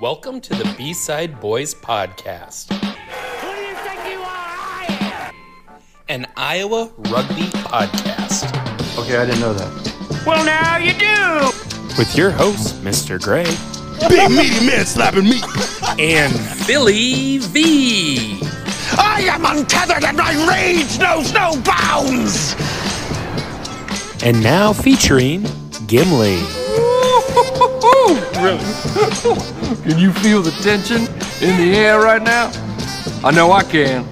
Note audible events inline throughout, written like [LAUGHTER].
Welcome to the B Side Bois Podcast, Who do you think you are? I am. an Iowa rugby podcast, Okay, I didn't know that. Well, now you do. with your host, Mr. Gray, Big meaty man slapping me. and Billy V. I am untethered and my rage knows no bounds. And now featuring Gimli. [LAUGHS] Can you feel the tension in the air right now? I know I can.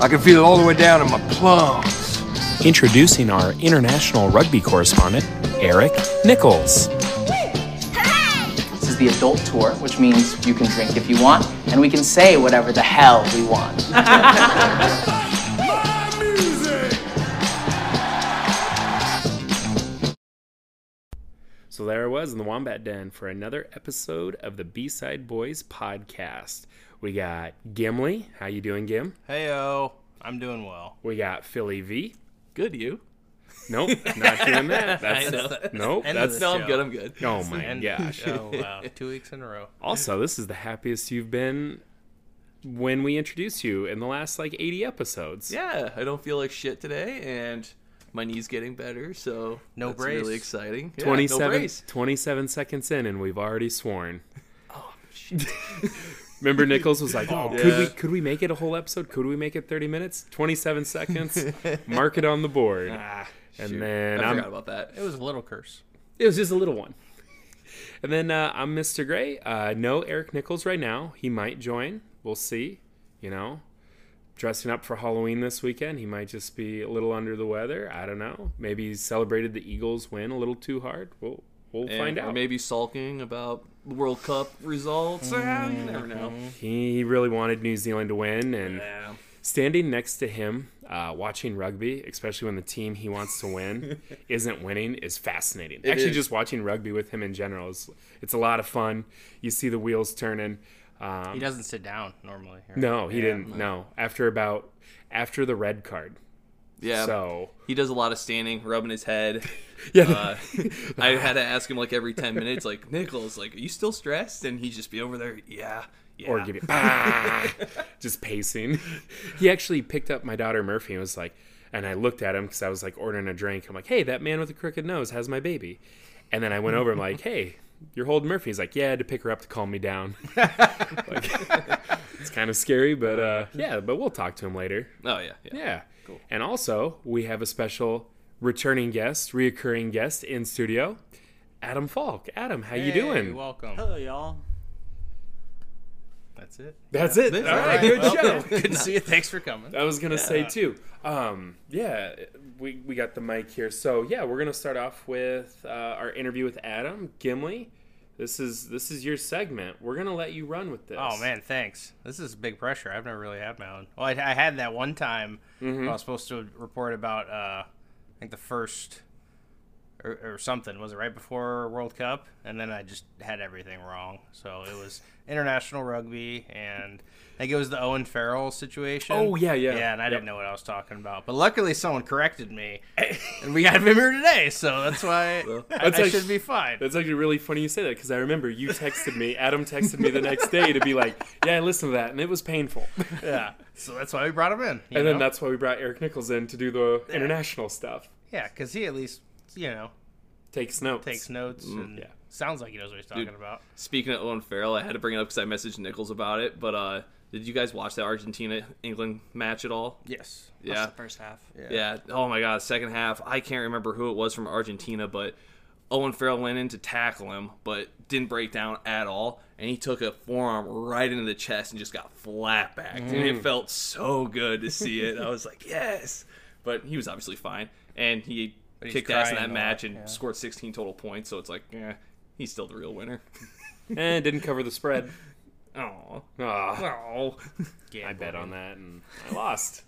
I can feel it all the way down in my plums. Introducing our international rugby correspondent, Eric Nichols. This is the adult tour, which means you can drink if you want, and we can say whatever the hell we want. [LAUGHS] So there I was in the Wombat Den for another episode of the B-Side Bois podcast. We got Gimli. How you doing, Gim? Heyo, I'm doing well. We got Billy V. Good, you? Nope, not doing [LAUGHS] that. That's nope. End of That's the no. show. I'm good. I'm good. Oh my End gosh. Oh [LAUGHS] wow, two weeks in a row. Also, this is the happiest you've been when we introduced you in the last like 80 episodes. Yeah, I don't feel like shit today, and my knee's getting better, so No that's brace. really exciting. Yeah, 27, no brace. 27 seconds in, and we've already sworn. Oh, [LAUGHS] Remember, Nichols was like, "Oh, could we could we make it a whole episode? Could we make it 30 minutes? 27 seconds. Mark it on the board." [LAUGHS] Ah, and shoot. then I I'm, forgot about that. It was a little curse. It was just a little one. [LAUGHS] And then uh, I'm Mr. Gray. Uh, no Eric Nichols right now. He might join. We'll see. You know, dressing up for Halloween this weekend. He might just be a little under the weather. I don't know. Maybe he celebrated the Eagles win a little too hard. We'll we'll And- find out. maybe sulking about the World Cup results. Yeah, you never know. he really wanted New Zealand to win, and Yeah. standing next to him, uh, watching rugby, especially when the team he wants to win [LAUGHS] isn't winning, is fascinating. Actually, is. just watching rugby with him in general is it's a lot of fun. You see the wheels turning. Um, He doesn't sit down normally. right? No, he Yeah. didn't. No, after about after the red card. Yeah. So He does a lot of standing, rubbing his head. [LAUGHS] yeah, Uh, [LAUGHS] I had to ask him like every 10 minutes, like, Nichols, like, are you still stressed? And he'd just be over there, yeah, yeah. or give you bah, [LAUGHS] just pacing. He actually picked up my daughter Murphy and was like, and I looked at him because I was like ordering a drink. I'm like, hey, that man with the crooked nose has my baby. And then I went over. I'm like, hey, you're holding Murphy. He's like, yeah, I had to pick her up to calm me down. [LAUGHS] like, it's kind of scary, but uh, yeah, but we'll talk to him later. Oh, yeah, yeah. Yeah. And also, we have a special returning guest, reoccurring guest in studio, Adam Falk. Adam, how you doing? Welcome. Hello, y'all. That's it. That's it. All All right, right, good well, show. [LAUGHS] Good to see you. Thanks for coming. I was gonna say too. Um, yeah, we we got the mic here. So yeah, we're gonna start off with uh, our interview with Adam Gimli. This is this is your segment. We're gonna let you run with this. Oh man, thanks. This is big pressure. I've never really had my own. Well, I, I had that one time Mm-hmm. I was supposed to report about. Uh, I think the first or, or something was it right before World Cup, and then I just had everything wrong. So it was international rugby, and I think it was the Owen Farrell situation. Oh, yeah, yeah. yeah. And I Yep. didn't know what I was talking about, but luckily someone corrected me, and we got [LAUGHS] him here today. So that's why I, That's I like- should be fine. That's actually really funny you say that because I remember you texted me. Adam texted me the next day to be like, "Yeah, I listened to that, and it was painful." Yeah. So that's why we brought him in. And then that's why we brought Eric Nichols in to do the international stuff. Yeah, because he at least, you know, Takes notes. takes notes and yeah. sounds like he knows what he's talking about. Speaking of Owen Farrell, I had to bring it up because I messaged Nichols about it. But uh, did you guys watch that Argentina England match at all? Yes. Yeah. the first half. Yeah. Oh my God. Second half. I can't remember who it was from Argentina, but Owen Farrell went in to tackle him, but didn't break down at all. And he took a forearm right into the chest and just got flat backed. And Mm. it felt so good to see it. I was like, yes. But he was obviously fine. And he But he's kicked ass in that match lot, and yeah. scored 16 total points. So it's like, yeah, he's still the real winner. [LAUGHS] Eh, and didn't cover the spread. [LAUGHS] Oh. Oh. I bet on that and I [LAUGHS] lost.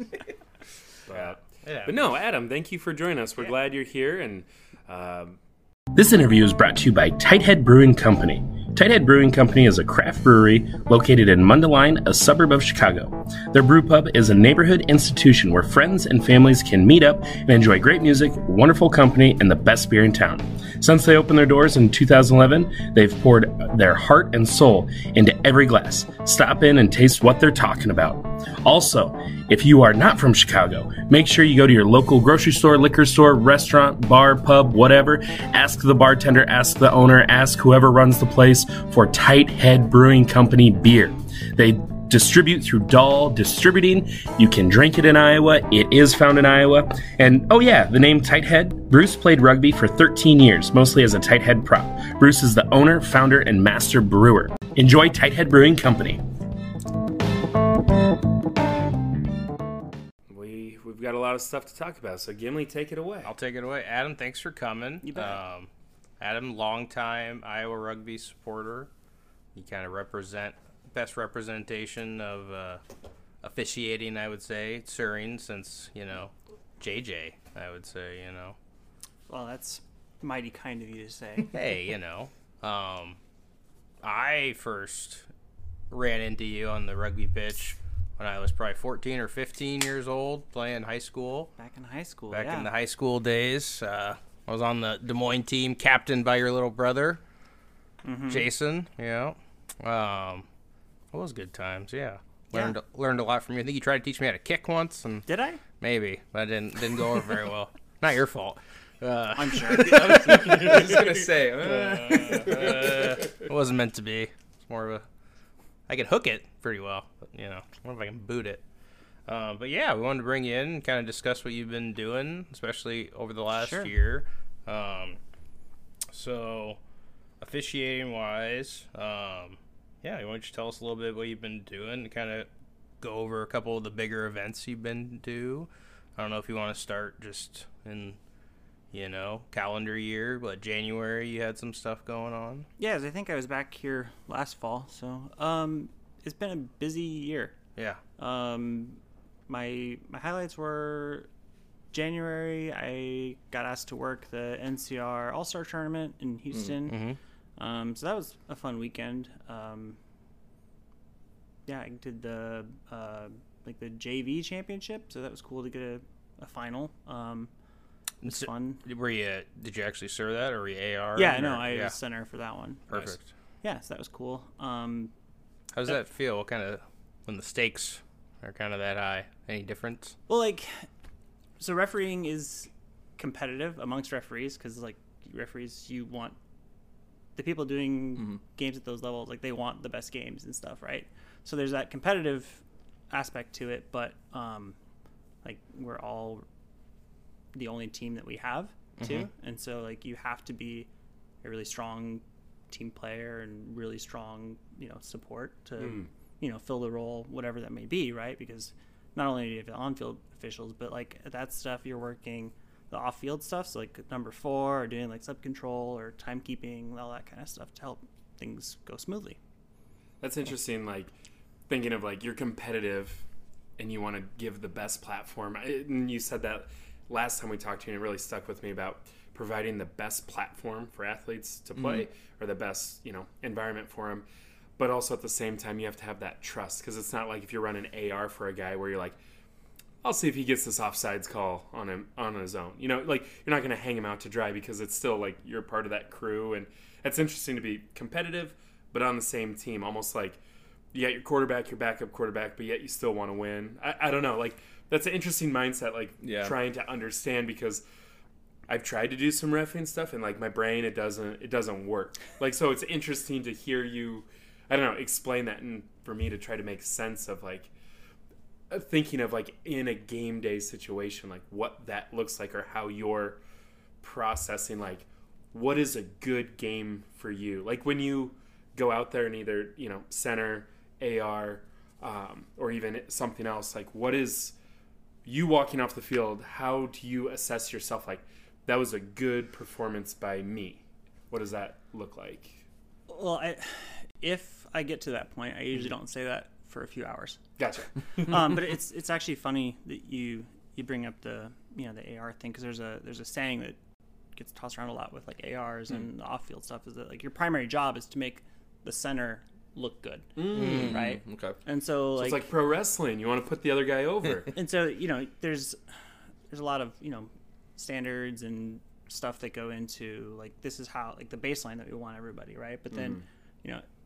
but, Yeah. but no, Adam, thank you for joining us. We're glad you're here. And um, this interview is brought to you by Tighthead Brewing Company. Tighthead Brewing Company is a craft brewery located in Mundelein, a suburb of Chicago. Their brew pub is a neighborhood institution where friends and families can meet up and enjoy great music, wonderful company, and the best beer in town. Since they opened their doors in 2011, they've poured their heart and soul into every glass. Stop in and taste what they're talking about. Also, if you are not from Chicago, make sure you go to your local grocery store, liquor store, restaurant, bar, pub, whatever. Ask the bartender, ask the owner, ask whoever runs the place for Tight Head Brewing Company beer. They distribute through Dahl Distributing. You can drink it in Iowa. It is found in Iowa. And oh yeah, the name Tight Head. Bruce played rugby for 13 years, mostly as a tight head prop. Bruce is the owner, founder, and master brewer. Enjoy Tight Head Brewing Company. We we've got a lot of stuff to talk about, so Gimli, take it away. I'll take it away. Adam, thanks for coming. You bet. Um, Adam, longtime Iowa rugby supporter. You kind of represent best representation of uh, officiating, I would say, Suring since you know JJ. I would say, you know, Well, that's mighty kind of you to say. [LAUGHS] hey, you know, um, I first ran into you on the rugby pitch when I was probably 14 or 15 years old, playing high school. Back in high school. Back yeah. in the high school days, uh, I was on the Des Moines team, captained by your little brother, Mm-hmm. Jason. Yeah, um, it was good times. Yeah, learned learned a lot from you. I think you tried to teach me how to kick once, and Did I? maybe, but it didn't didn't go over very well. [LAUGHS] Not your fault. Uh, I'm sure. [LAUGHS] I was just gonna say. uh, it wasn't meant to be. It's more of a. I can hook it pretty well, but you know, what if I can boot it? Uh, but yeah, we wanted to bring you in and kind of discuss what you've been doing, especially over the last Sure. year. Um, so, officiating wise, um, yeah, why don't you tell us a little bit what you've been doing and kind of go over a couple of the bigger events you've been to? I don't know if you want to start just in, you know, calendar year, but January you had some stuff going on. yes, I think I was back here last fall. So, um, it's been a busy year. Yeah. Um, my my highlights were January. I got asked to work the NCR All Star Tournament in Houston. Um, so that was a fun weekend. Um, yeah, I did the uh, like the JV championship, so that was cool to get a, a final. Um, it was So- fun. Were you? Did you actually serve that, or were you AR? Yeah, or- no, I yeah. was center for that one. Perfect. Yeah, so that was cool. Um, How does that feel? What kind of when the stakes are kind of that high? Any difference? Well, like, so refereeing is competitive amongst referees because, like, referees, you want the people doing mm-hmm. games at those levels, like, they want the best games and stuff, right? So there's that competitive aspect to it, but, um, like, we're all the only team that we have, too. Mm-hmm. And so, like, you have to be a really strong team player and really strong, you know, support to, hmm. You know, fill the role, whatever that may be, right? Because not only do you have the on-field officials, but like that stuff you're working the off-field stuff, so like number four, or doing like sub control or timekeeping, all that kind of stuff to help things go smoothly. That's interesting. Like thinking of like you're competitive and you want to give the best platform. And you said that last time we talked to you, and it really stuck with me about providing the best platform for athletes to mm-hmm. play or the best you know environment for them. But also at the same time, you have to have that trust because it's not like if you're running AR for a guy where you're like, I'll see if he gets this offsides call on him on his own. You know, like you're not going to hang him out to dry because it's still like you're part of that crew, and it's interesting to be competitive, but on the same team, almost like you got your quarterback, your backup quarterback, but yet you still want to win. I, I don't know, like that's an interesting mindset, like Yeah. trying to understand because I've tried to do some refing stuff, and like my brain, it doesn't it doesn't work. Like so, it's interesting to hear you. I don't know, explain that, and for me to try to make sense of like uh, thinking of like in a game day situation, like what that looks like, or how you're processing like what is a good game for you. Like when you go out there and either you know center, AR, um, or even something else. Like what is you walking off the field? How do you assess yourself? Like that was a good performance by me. What does that look like? Well, I, if I get to that point, I usually mm-hmm. don't say that for a few hours. Gotcha. [LAUGHS] um, but it's it's actually funny that you you bring up the you know the AR thing because there's a there's a saying that gets tossed around a lot with like ARs and mm. the off-field stuff is that like your primary job is to make the center look good, mm. right? Mm, okay. And so like, it's like pro wrestling. You want to put the other guy over. [LAUGHS] and so you know there's there's a lot of you know standards and stuff that go into like this is how like the baseline that we want everybody right but then mm-hmm. you know if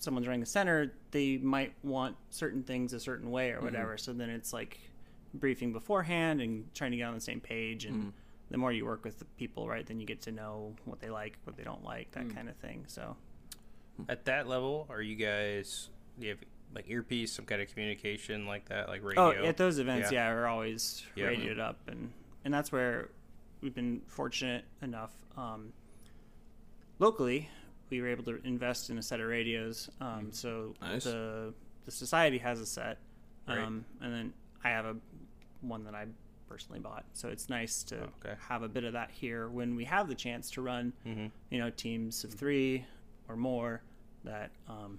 someone's running the center they might want certain things a certain way or mm-hmm. whatever so then it's like briefing beforehand and trying to get on the same page and mm-hmm. the more you work with the people right then you get to know what they like what they don't like that mm. kind of thing so hmm. At that level, are you guys? Do you have like earpiece, some kind of communication like that, like oh, radio? Oh, at those events, Yeah. yeah, we're always Yeah. radioed up, and and that's where we've been fortunate enough. Um, locally, we were able to invest in a set of radios. Um, so Nice. the the society has a set, um, and then I have a one that I personally bought. So it's nice to Okay. have a bit of that here when we have the chance to run, Mhm. you know, teams of three or more. That um,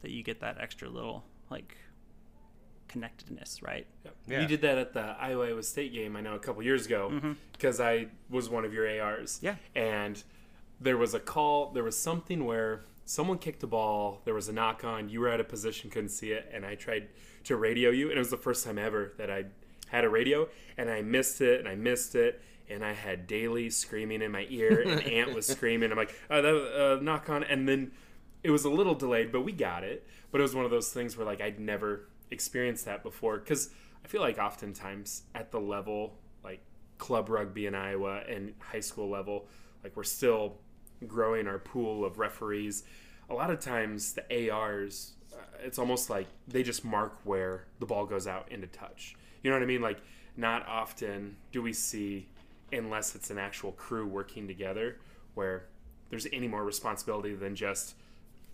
that you get that extra little like connectedness, right? Yeah. You did that at the Iowa Iowa State game, I know, a couple years ago, because I was one of your ARs. Yeah. And there was a call, there was something where someone kicked a ball, there was a knock on, you were at a position, couldn't see it, and I tried to radio you, and it was the first time ever that I had a radio, and I missed it, and I missed it. And I had Daly screaming in my ear, and [LAUGHS] Ant was screaming. I'm like, oh, that, uh, knock on. And then it was a little delayed, but we got it. But it was one of those things where like I'd never experienced that before because I feel like oftentimes at the level like club rugby in Iowa and high school level, like we're still growing our pool of referees. A lot of times the ARs, uh, it's almost like they just mark where the ball goes out into touch. You know what I mean? Like not often do we see unless it's an actual crew working together where there's any more responsibility than just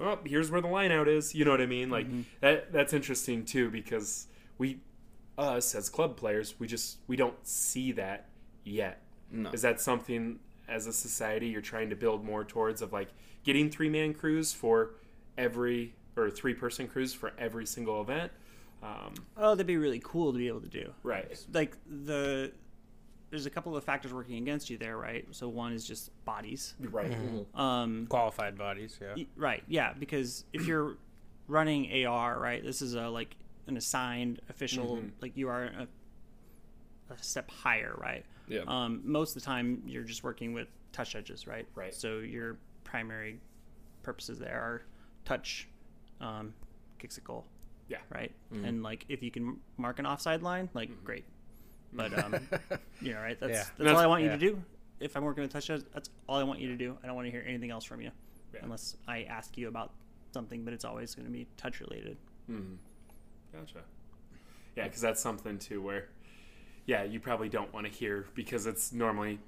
oh here's where the line out is you know what i mean like that that's interesting too because we us as club players we just we don't see that yet No. is that something as a society you're trying to build more towards of like getting three man crews for every or three person crews for every single event um, Oh, that'd be really cool to be able to do. right Like the there's a couple of factors working against you there, right? So one is just bodies. right Um, qualified bodies. Yeah. y- right, yeah, because if you're running AR, right, this is a like an assigned official, like you are a, a step higher, right? Yeah. Um, most of the time, you're just working with touch edges, right? Right. So your primary purposes there are touch, um, kicks a goal, yeah right? And like if you can mark an offside line, like great. But [LAUGHS] um, you know, right? That's Yeah. that's, That's- all I want you to do. If I'm working with touch edges, that's all I want you to do. I don't want to hear anything else from you, Yeah. unless I ask you about something. But it's always going to be touch related. Gotcha. Yeah, because that's something too where, yeah, you probably don't want to hear because it's normally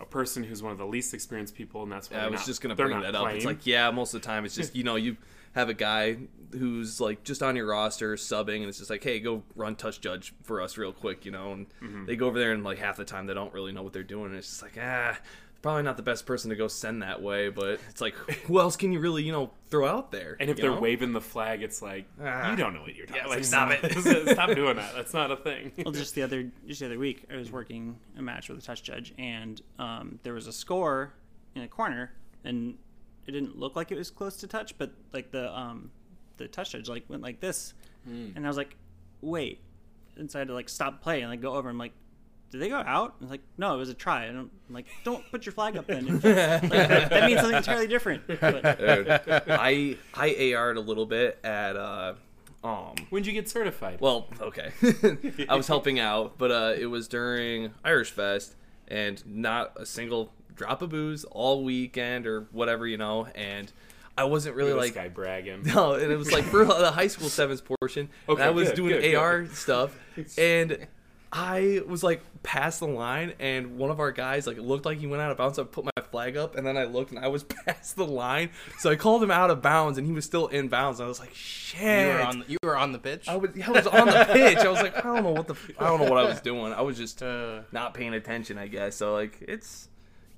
a person who's one of the least experienced people, and that's why Yeah, I was just gonna they're bring that up. It's like, yeah, most of the time it's just [LAUGHS] you know you have a guy who's like just on your roster subbing, and it's just like, hey, go run touch judge for us real quick, you know. And Mm-hmm. they go over there, and like half the time they don't really know what they're doing. And it's just like, ah, probably not the best person to go send that way. But it's like, who else can you really you know throw out there? and if they're know? waving the flag, it's like Ah. you don't know what you're talking. Yeah, about. like, stop it. [LAUGHS] Stop doing that. That's not a thing. well, just the other just the other week, I was working a match with a touch judge, and um, there was a score in a corner, and it didn't look like it was close to touch, but like the um, the touch judge like went like this, and I was like, wait, and so I had to like stop play and like go over and like. Did they go out? I was like, no, it was a try. And I'm like, don't put your flag up then. [LAUGHS] Like, that, that means something entirely different. But, [LAUGHS] Dude, I I AR'd a little bit at uh um When'd you get certified? Well, okay. [LAUGHS] I was helping out, but uh, it was during Irish Fest, and not a single drop of booze all weekend or whatever, you know. And I wasn't really this like guy bragging. no, and it was like for the high school sevens portion. and Okay, I was good, doing good, good. AR stuff, and I was like past the line, and one of our guys like looked like he went out of bounds. So I put my flag up, and then I looked, and I was [LAUGHS] past the line. So I called him out of bounds, and he was still in bounds. I was like, shit. You were on. You were on the pitch. I was, I was on the [LAUGHS] pitch. I was like, I don't know what the, I don't know what I was doing. I was just Uh, not paying attention, I guess. So like, it's,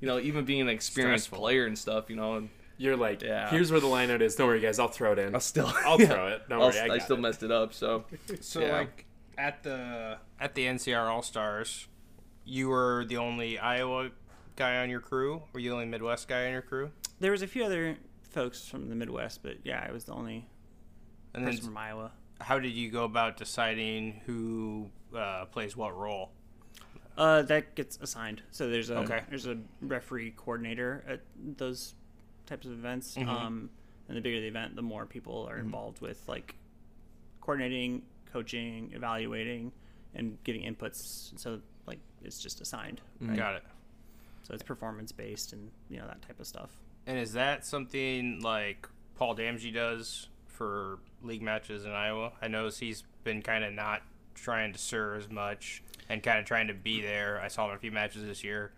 you know, even being an experienced Stressful. player and stuff, you know, and You're like, Yeah. here's where the line out is. Don't worry, guys. I'll throw it in. I'll still, I'll [LAUGHS] yeah. throw it. Don't I'll- worry, I I still it. messed it up. So So Yeah. like at the at the NCR All Stars, you were the only Iowa guy on your crew. Were you the only Midwest guy on your crew? there was a few other folks from the Midwest, but yeah, I was the only And person then from Iowa. how did you go about deciding who uh, plays what role? Uh, that gets assigned. So there's a Okay. there's a referee coordinator at those types of events. Mhm. Um, and the bigger the event, the more people are involved with like coordinating, coaching, evaluating, and giving inputs. So like it's just assigned. Mm-hmm. right? Got it. So it's performance based and you know that type of stuff. And is that something like Paul Damsey does for league matches in Iowa? I notice he's been kind of not trying to sir as much and kind of trying to be there. I saw him a few matches this year,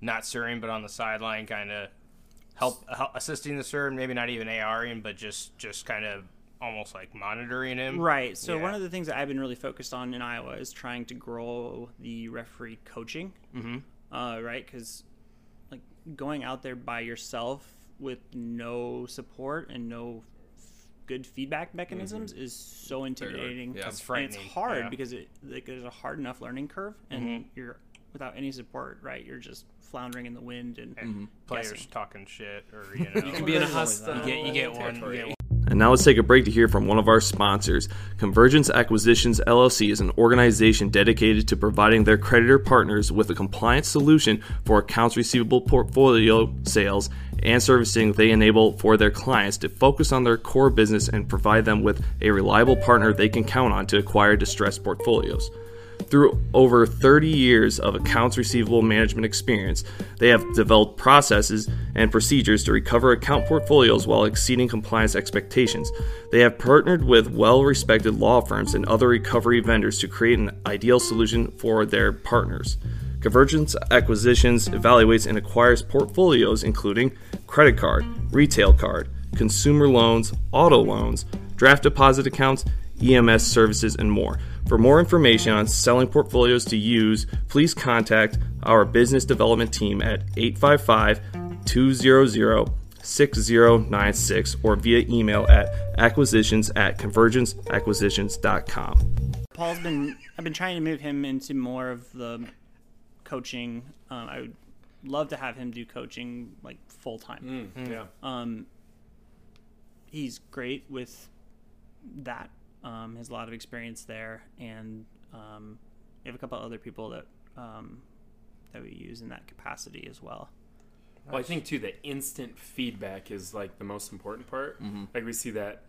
not sirring, but on the sideline, kind of help, help assisting the sir, maybe not even ARing, but just just kind of almost like monitoring him. Right. So Yeah. one of the things that I've been really focused on in Iowa is trying to grow the referee coaching. Mhm. Uh, right, because like going out there by yourself with no support and no f- good feedback mechanisms is so intimidating. Yeah. It's And frightening, it's hard yeah. because it like there's a hard enough learning curve, and Mhm. you're without any support. Right, you're just floundering in the wind and And players guessing. talking shit, or you [LAUGHS] know, You can be in a There's hostile. You get, you get one. You get one. And now let's take a break to hear from one of our sponsors. Convergence Acquisitions LLC is an organization dedicated to providing their creditor partners with a compliance solution for accounts receivable portfolio sales and servicing they enable for their clients to focus on their core business and provide them with a reliable partner they can count on to acquire distressed portfolios. Through over 30 years of accounts receivable management experience, they have developed processes and procedures to recover account portfolios while exceeding compliance expectations. They have partnered with well respected law firms and other recovery vendors to create an ideal solution for their partners. Convergence Acquisitions evaluates and acquires portfolios including credit card, retail card, consumer loans, auto loans, draft deposit accounts, EMS services, and more. For more information on selling portfolios to use, please contact our business development team at 855 200 6096 or via email at acquisitions at convergenceacquisitions.com. Paul's been I've been trying to move him into more of the coaching. Um, I would love to have him do coaching like full time. Yeah. Um, he's great with that. Um, has a lot of experience there, and um, we have a couple other people that um, that we use in that capacity as well. Well, I think too the instant feedback is like the most important part. Like we see that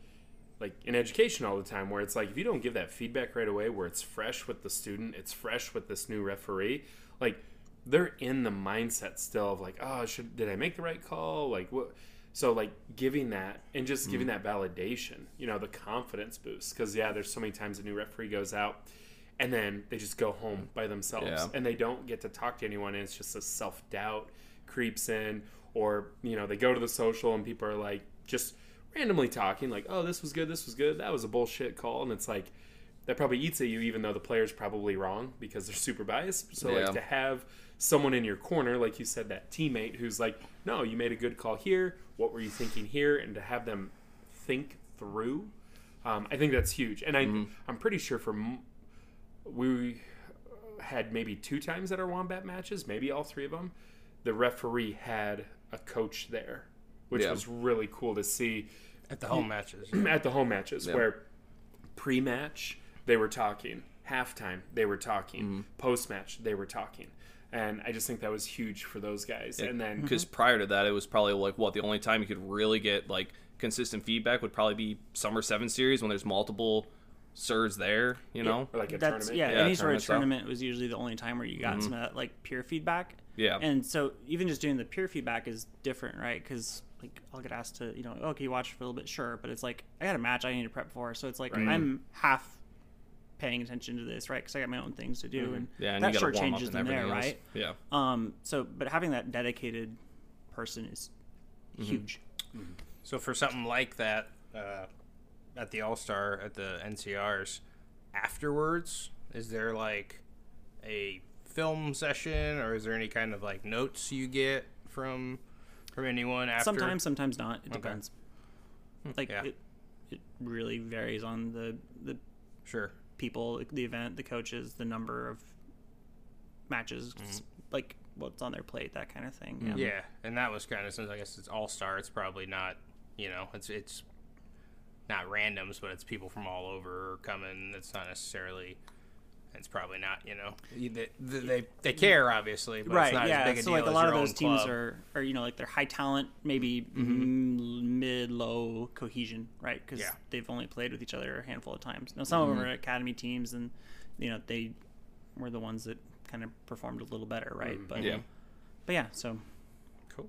like in education all the time where it's like if you don't give that feedback right away where it's fresh with the student, it's fresh with this new referee, like they're in the mindset still of like, oh, should did I make the right call? Like what so like giving that and just giving mm-hmm. that validation, you know, the confidence boost cuz yeah, there's so many times a new referee goes out and then they just go home by themselves Yeah. and they don't get to talk to anyone and it's just a self-doubt creeps in or you know they go to the social and people are like just randomly talking like oh this was good this was good that was a bullshit call and it's like that probably eats at you even though the player's probably wrong because they're super biased so Yeah. like to have someone in your corner like you said that teammate who's like no you made a good call here. What were you thinking here? And to have them think through um, i think that's huge. And I, i'm pretty sure for we had maybe two times at our wombat matches maybe all three of them the referee had a coach there which Yeah. was really cool to see. At the home matches. [CLEARS THROAT] at the home matches where pre-match they were talking. Halftime they were talking. Mm-hmm. post-match they were talking and i just think that was huge for those guys and then mm-hmm. because prior to that, it was probably like what the only time you could really get like consistent feedback would probably be summer seven series when there's multiple serves there. You know, or like a That's tournament yeah, Yeah, any sort of style. tournament was usually the only time where you got mm-hmm. some of that like peer feedback. Yeah. And so even just doing the peer feedback is different, right? Because like I'll get asked to, you know, okay, you watch for a little bit, sure, but it's like I got a match I need to prep for, so it's like I'm half paying attention to this, right? Because I got my own things to do, and yeah, and that you got short to warm up changes and them there, else. right? Yeah, Um, so but having that dedicated person is huge. So for something like that, uh, at the All Star at the NCRs, afterwards, is there like a film session, or is there any kind of like notes you get from from anyone after? Sometimes, sometimes not. It depends. Like Yeah. it, it really varies on the the Sure. People, the event, the coaches, the number of matches, mm-hmm. like what's on their plate, that kind of thing. Yeah. Yeah, and that was kind of since I guess it's All Star, it's probably not you know, it's it's not randoms, but it's people from all over coming. It's not necessarily. It's probably not, you know, they they, they, they care obviously, but right it's not yeah as big a so deal like a lot of those teams club. are are you know like they're high talent maybe mm, mid low cohesion right because Yeah. they've only played with each other a handful of times now some of Mm-hmm. them are academy teams and you know they were the ones that kind of performed a little better right but Mm-hmm. Yeah. but yeah so Cool.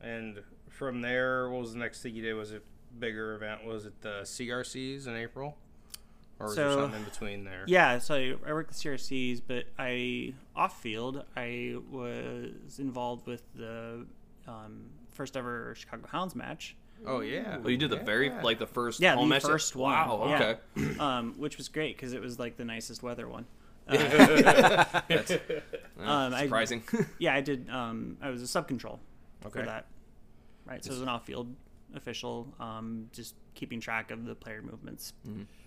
And from there, what was the next thing you did? Was it bigger event? Was it the CRCs in April, or was there So- something in between there? Yeah, so I, I worked the CRCs, but I off field I was involved with the um, first ever Chicago Hounds match, Oh yeah. Well, you did the very like the first Yeah, home the match. first one. Wow. Yeah. Okay. [CLEARS THROAT] um, which was great because it was like the nicest weather one. [LAUGHS] That's [LAUGHS] Um, I- surprising. [LAUGHS] Yeah, I did. Um, I was a sub control Okay. for that. Right, so it was an off field official, um, just keeping track of the player movements.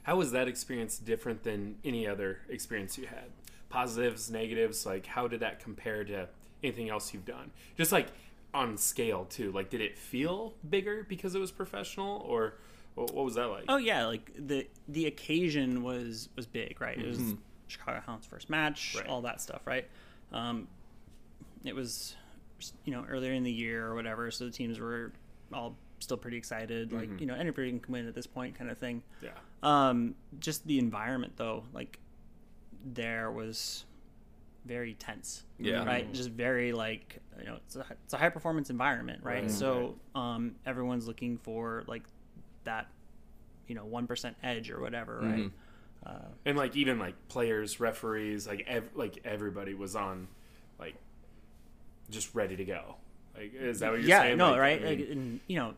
How was that experience different than any other experience you had? Positives, negatives, like how did that compare to anything else you've done? Just like on scale too. Like did it feel bigger because it was professional or what was that like? Oh yeah, like the the occasion was was big, right? It was Chicago Hounds first match, Right. all that stuff, right? Um, it was you know earlier in the year or whatever, so the teams were all still pretty excited, like you know anybody can come in at this point, kind of thing. Yeah. Um, just the environment though, like there was very tense. Yeah. Right. Just very like you know it's a it's a high performance environment, right? Right, So um, everyone's looking for like that you know one percent edge or whatever, right? And like even like players, referees, like ev- like everybody was on like just ready to go. Like is that what you're yeah, saying? no, Like, right? I mean, Like, and, you know,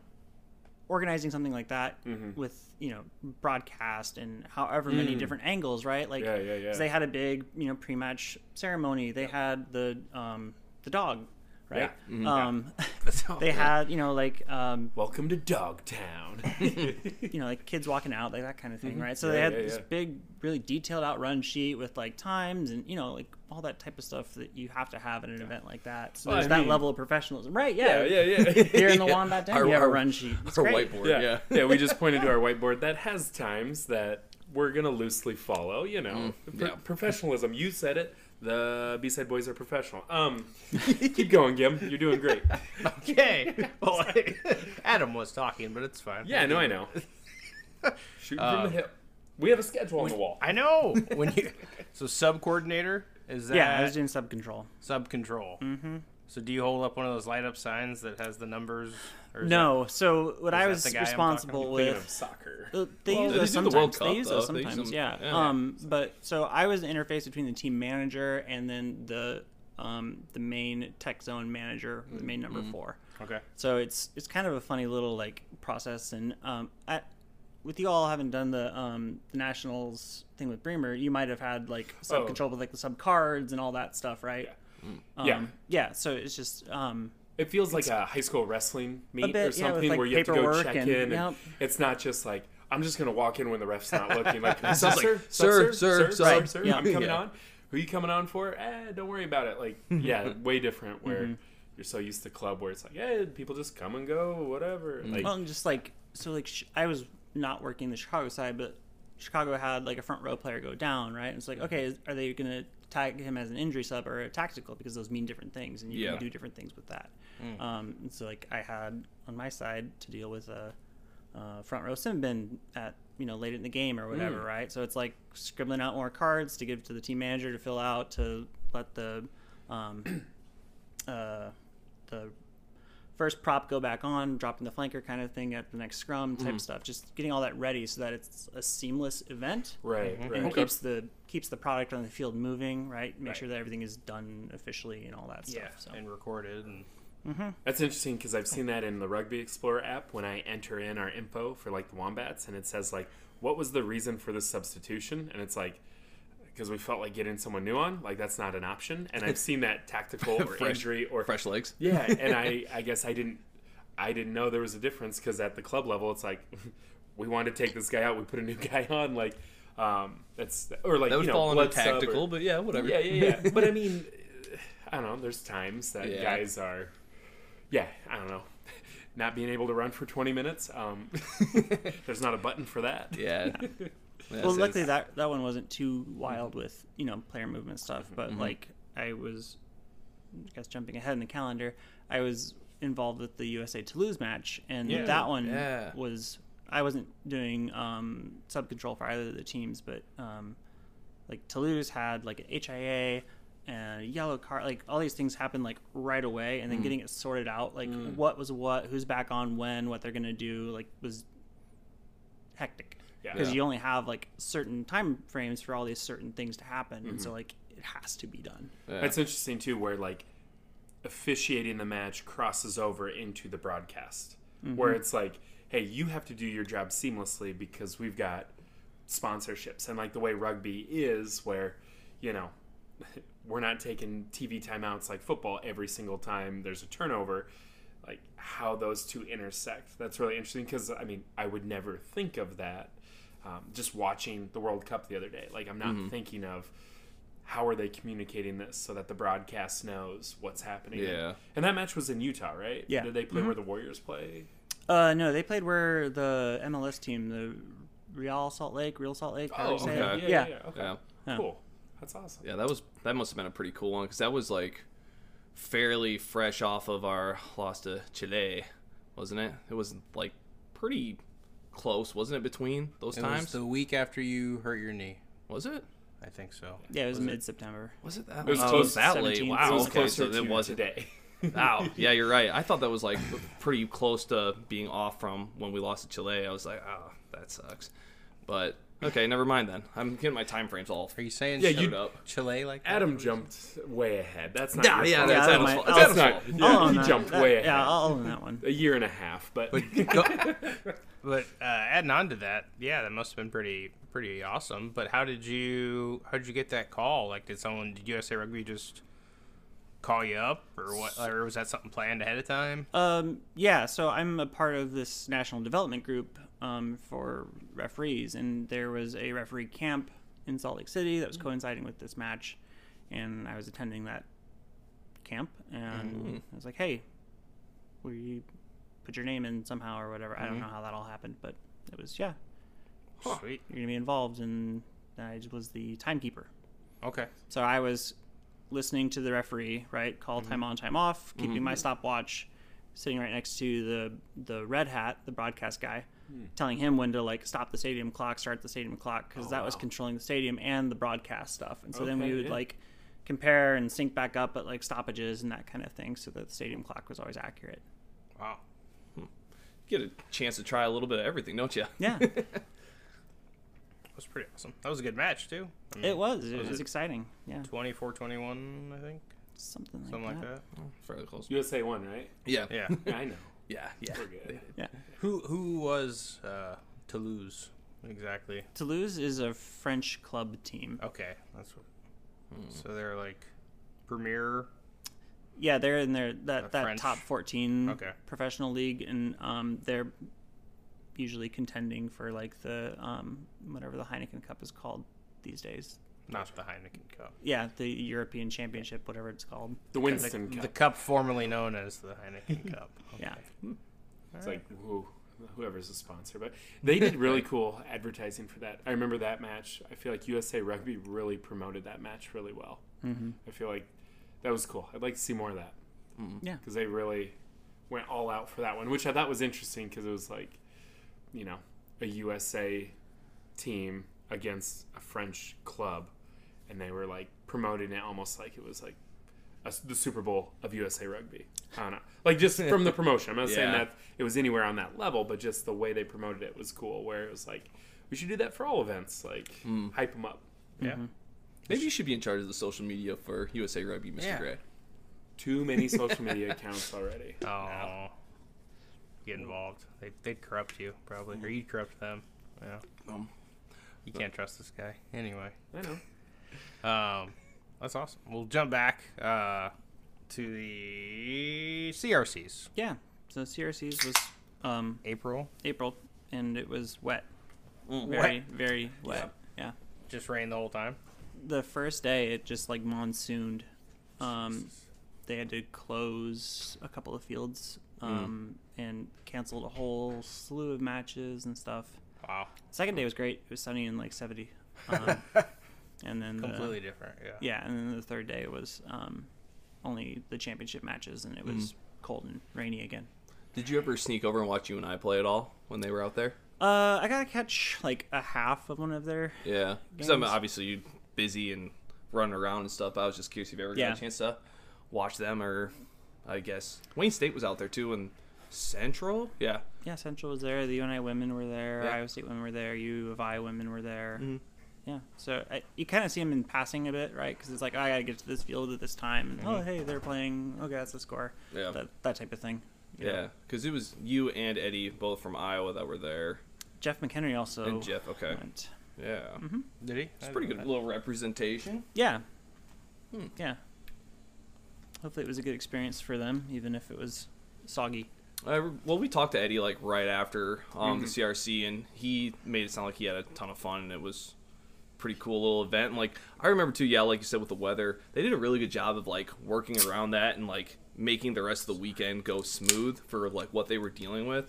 organizing something like that Mm-hmm. with you know broadcast and however many different angles, right? Like, Mm. Yeah, yeah, yeah. they had a big you know pre-match ceremony. They had the um the dog, right? Yeah. Mm-hmm. Um, [LAUGHS] they had you know like um Welcome to Dogtown. [LAUGHS] [LAUGHS] you know like kids walking out like that kind of thing, right? So Yeah, they had yeah, this yeah. big, really detailed out run sheet with like times and you know like all that type of stuff that you have to have at an event like that. So Well, there's I that mean- level of professionalism, right? Yeah, yeah, yeah, yeah. Here in the Wombat Den, Our- we have a run sheet. It's Or great. whiteboard. yeah. Yeah. yeah, We just pointed to our whiteboard that has times that we're gonna loosely follow. You know, Pro- yeah. professionalism. You said it. The B side bois are professional. Um, [LAUGHS] keep going, Gim. You're doing great. [LAUGHS] Okay. Well, [LAUGHS] Adam was talking, but it's fine. Yeah, no, I know. Shooting from the hip. We have a schedule on the wall. I know. When you so sub coordinator is that Yeah, I was doing sub control. sub control. Mm-hmm. So do you hold up one of those light up signs that has the numbers? Or is No, so what I was the guy I'm responsible talking Thinking of with. soccer. uh, They Well, use they those the sometimes. Cup, They use those though. They use sometimes. Yeah. yeah. Um, but so I was the interface between the team manager and then the um, the main tech zone manager, the main number four. Okay. So it's it's kind of a funny little like process, and um, I, with you all having done the um, the nationals thing with Bremer, you might have had like sub Oh. control with like the sub cards and all that stuff, right? Um, Yeah. yeah. So it's just um, It feels like a high school wrestling meet bit, or yeah, something like, where you have to go check and- in. And yep. It's not just like I'm just gonna walk in when the ref's not looking. Like, [LAUGHS] like, sir, sir, sir, sir, sir, sir. sir, sir, Yeah. I'm coming Yeah. on. Who you coming on for? Eh, don't worry about it. Like, [LAUGHS] yeah, way different. Where you're so used to club where it's like, yeah, people just come and go, whatever. Like, Well, and just like so, like sh- I was not working the Chicago side, but Chicago had like a front row player go down, right? And it's like, okay, is, are they going to tag him as an injury sub or a tactical because those mean different things, and you Yeah. can do different things with that. Um, and so like I had on my side to deal with a uh, front row sin bin at you know late in the game or whatever, right? So it's like scribbling out more cards to give to the team manager to fill out to let the um, [CLEARS THROAT] uh, the first prop go back on, dropping the flanker kind of thing at the next scrum type mm-hmm. stuff. Just getting all that ready so that it's a seamless event right, mm-hmm. right. and keeps the keeps the product on the field moving. Right, make sure that everything is done officially and all that stuff. Yeah. So And recorded and mm-hmm. That's interesting because I've seen that in the Rugby Explorer app when I enter in our info for like the Wombats and it says like, what was the reason for this substitution? And it's like, because we felt like getting someone new on, like that's not an option. And I've [LAUGHS] seen that tactical [LAUGHS] or Fresh- injury or fresh legs. Yeah, and I [LAUGHS] I guess I didn't I didn't know there was a difference because at the club level it's like we want to take this guy out, we put a new guy on, like um that's or like That would you know fall under blood or- tactical, but yeah, whatever. yeah, yeah, yeah. but I mean, I don't know. There's times that Yeah. guys are, yeah, I don't know. not being able to run for 20 minutes. Um, there's not a button for that. Yeah. Well, luckily that that one wasn't too wild with you know player movement stuff. But Mm-hmm. like I was, I guess jumping ahead in the calendar, I was involved with the USA Toulouse match, and Yeah. that one Yeah. was I wasn't doing um, sub control for either of the teams, but um, like Toulouse had like an HIA and a yellow card, like all these things happened like right away, and then getting it sorted out, like what was what, who's back on when, what they're gonna do, like was hectic Yeah. Because Yeah. you only have like certain time frames for all these certain things to happen, and so mm-hmm. like it has to be done. Yeah. That's interesting too, where like officiating the match crosses over into the broadcast, mm-hmm. where it's like, hey, you have to do your job seamlessly because we've got sponsorships, and like the way rugby is, where you know [LAUGHS] we're not taking TV timeouts like football every single time there's a turnover. Like how those two intersect. That's really interesting because I mean I would never think of that. Um, just watching the World Cup the other day, like I'm not thinking of how are they communicating this so that the broadcast knows what's happening. Yeah. And that match was in Utah, right? Yeah. Did they play where the Warriors play? Uh, no, they played where the MLS team, the Real Salt Lake, Real Salt Lake. Oh, you say it. okay. Yeah, Yeah. Okay. yeah. Yeah. Cool. That's awesome. Yeah, that was that must have been a pretty cool one because that was like fairly fresh off of our loss to Chile, wasn't it? It was like pretty close, wasn't it? Between those It times, was the week after you hurt your knee. was it? I think so. Yeah, it was, mid September. Was it that? It was oh, close- that late. Wow. It was okay, closer so it wasn't today. Wow. [LAUGHS] Yeah, you're right. I thought that was like pretty close to being off from when we lost to Chile. I was like, oh, that sucks. But okay, never mind then. I'm getting my time frames all. Are you saying Yeah, Chile- you- up. Chile like that? Adam jumped way ahead. That's not. Yeah, your yeah, fault. that's that Adam's fault. I'll- Adam's That's fault. not. Yeah, I'll he that. jumped That- way ahead. Yeah, I'll own that one. a year and a half, but, [LAUGHS] But uh, adding on to that, yeah, that must have been pretty pretty awesome. But how did you how did you get that call? Like, did someone did USA Rugby just call you up, or what? Or was that something planned ahead of time? Um, yeah, so I'm a part of this national development group um, for referees, and there was a referee camp in Salt Lake City that was mm. coinciding with this match, and I was attending that camp, and mm. I was like, "Hey, will you put your name in somehow or whatever?" I don't mm-hmm. know how that all happened, but it was yeah, Sweet. you're gonna be involved, and I was the timekeeper. Okay. So I was listening to the referee, right? Call mm-hmm. time on, time off, keeping my mm-hmm. stopwatch, sitting right next to the the red hat, the broadcast guy, telling him when to like stop the stadium clock, start the stadium clock, because oh, that was controlling the stadium and the broadcast stuff. And so then we would yeah. like compare and sync back up at like stoppages and that kind of thing, so that the stadium clock was always accurate. Wow. Hmm. Get a chance to try a little bit of everything, don't you? Yeah, [LAUGHS] That was pretty awesome. That was a good match too. I mean, it was. It Was was it- exciting. Yeah, 24-21, I think, something like something that. like that. Fairly close. USA won, right? Yeah. Yeah. Yeah, I know. [LAUGHS] Yeah. Yeah. We're good. [LAUGHS] Yeah. who who was uh, Toulouse exactly? Toulouse is a French club team. Okay, that's what. So they're like premier. Yeah, they're in their Uh, that that French. top fourteen Okay. professional league, and um, they're usually contending for like the um, whatever the Heineken Cup is called these days. Not the Heineken Cup. Yeah, the European Championship, whatever it's called. The Winston The, Cup. the cup formerly known as the Heineken [LAUGHS] Cup. Yeah, It's like who, whoever's the sponsor, but they did really [LAUGHS] cool advertising for that. I remember that match. I feel like USA Rugby really promoted that match really well. Mm-hmm. I feel like that was cool. I'd like to see more of that yeah, because they really went all out for that one, which I thought was interesting because it was like, you know, a USA team against a French club, and they were like promoting it almost like it was like a, the Super Bowl of USA Rugby. I don't know, like just [LAUGHS] from the promotion. I'm not saying that it was anywhere on that level, but just the way they promoted it was cool. Where it was like, we should do that for all events, like hype them up. Yeah. Maybe you should be in charge of the social media for USA Rugby, Mr. Yeah. Gray. Too many [LAUGHS] social media accounts already. Oh. Get involved. They they'd corrupt you probably, or you'd corrupt them. Yeah. Um, You can't trust this guy. Anyway. I know. Um, that's awesome. We'll jump back uh, to the CRCs. yeah. So CRCs was um, April. April, and it was wet, Wet. very very wet. Yeah. Just rained the whole time. The first day, it just like monsooned. Um, they had to close a couple of fields um, and canceled a whole slew of matches and stuff. Wow. Second day was great. It was sunny and like 70. Um, [LAUGHS] and then the- Completely different. Yeah. yeah, and then the third day was um, only the championship matches, and it was cold and rainy again. Did you ever sneak over and watch UNI play at all when they were out there? Uh, I gotta catch like a half of one of their. Yeah, because I mean, Games. obviously you're busy and running around and stuff. I was just curious if you ever got Yeah. a chance to watch them, or I guess Wayne State was out there too, and Central. Yeah, Yeah, Central was there. The UNI women were there. Yeah. Iowa State women were there. U of I women were there. Yeah, so I, you kind of see them in passing a bit, right? Because it's like oh, I gotta get to this field at this time. And, Oh, hey, they're playing. Okay, that's the score. Yeah. that, that type of thing. yeah, because it was you and Eddie both from Iowa that were there, Jeff McHenry also. and Jeff. Okay, went. yeah, Did he? it's pretty good little representation. Yeah. Yeah. Hopefully, it was a good experience for them, even if it was soggy. I, well, we talked to Eddie like right after um, the Mm-hmm. CRC, and he made it sound like he had a ton of fun, and it was a pretty cool little event. And like I remember too, yeah, like you said with the weather, they did a really good job of like working around that and like making the rest of the weekend go smooth for like what they were dealing with.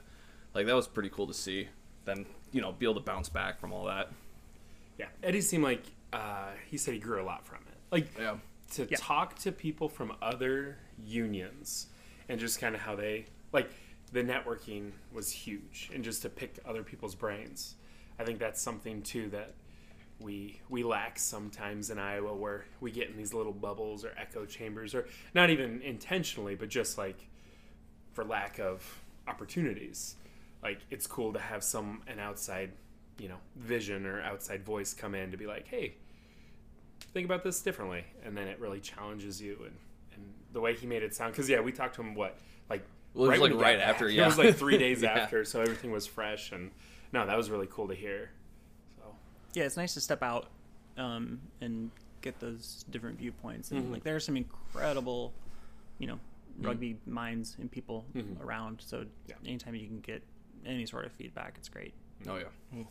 Like that was pretty cool to see them, you know, be able to bounce back from all that. Yeah, Eddie seemed like uh, he said he grew a lot from it. Like Yeah. to talk to people from other unions and just kind of how they like the networking was huge and just to pick other people's brains. I think that's something too that we we lack sometimes in Iowa where we get in these little bubbles or echo chambers or not even intentionally but just like for lack of opportunities. Like it's cool to have some an outside, you know, vision or outside voice come in to be like, "Hey, think about this differently," and then it really challenges you. And and the way he made it sound, because yeah, we talked to him what like Well, it was, like, right back. after, It was like three [LAUGHS] days Yeah. after, so everything was fresh. And no, that was really cool to hear. So Yeah, it's nice to step out um, and get those different viewpoints. And like, there are some incredible, you know, rugby minds and people around. So Yeah. anytime you can get any sort of feedback, it's great. Oh yeah.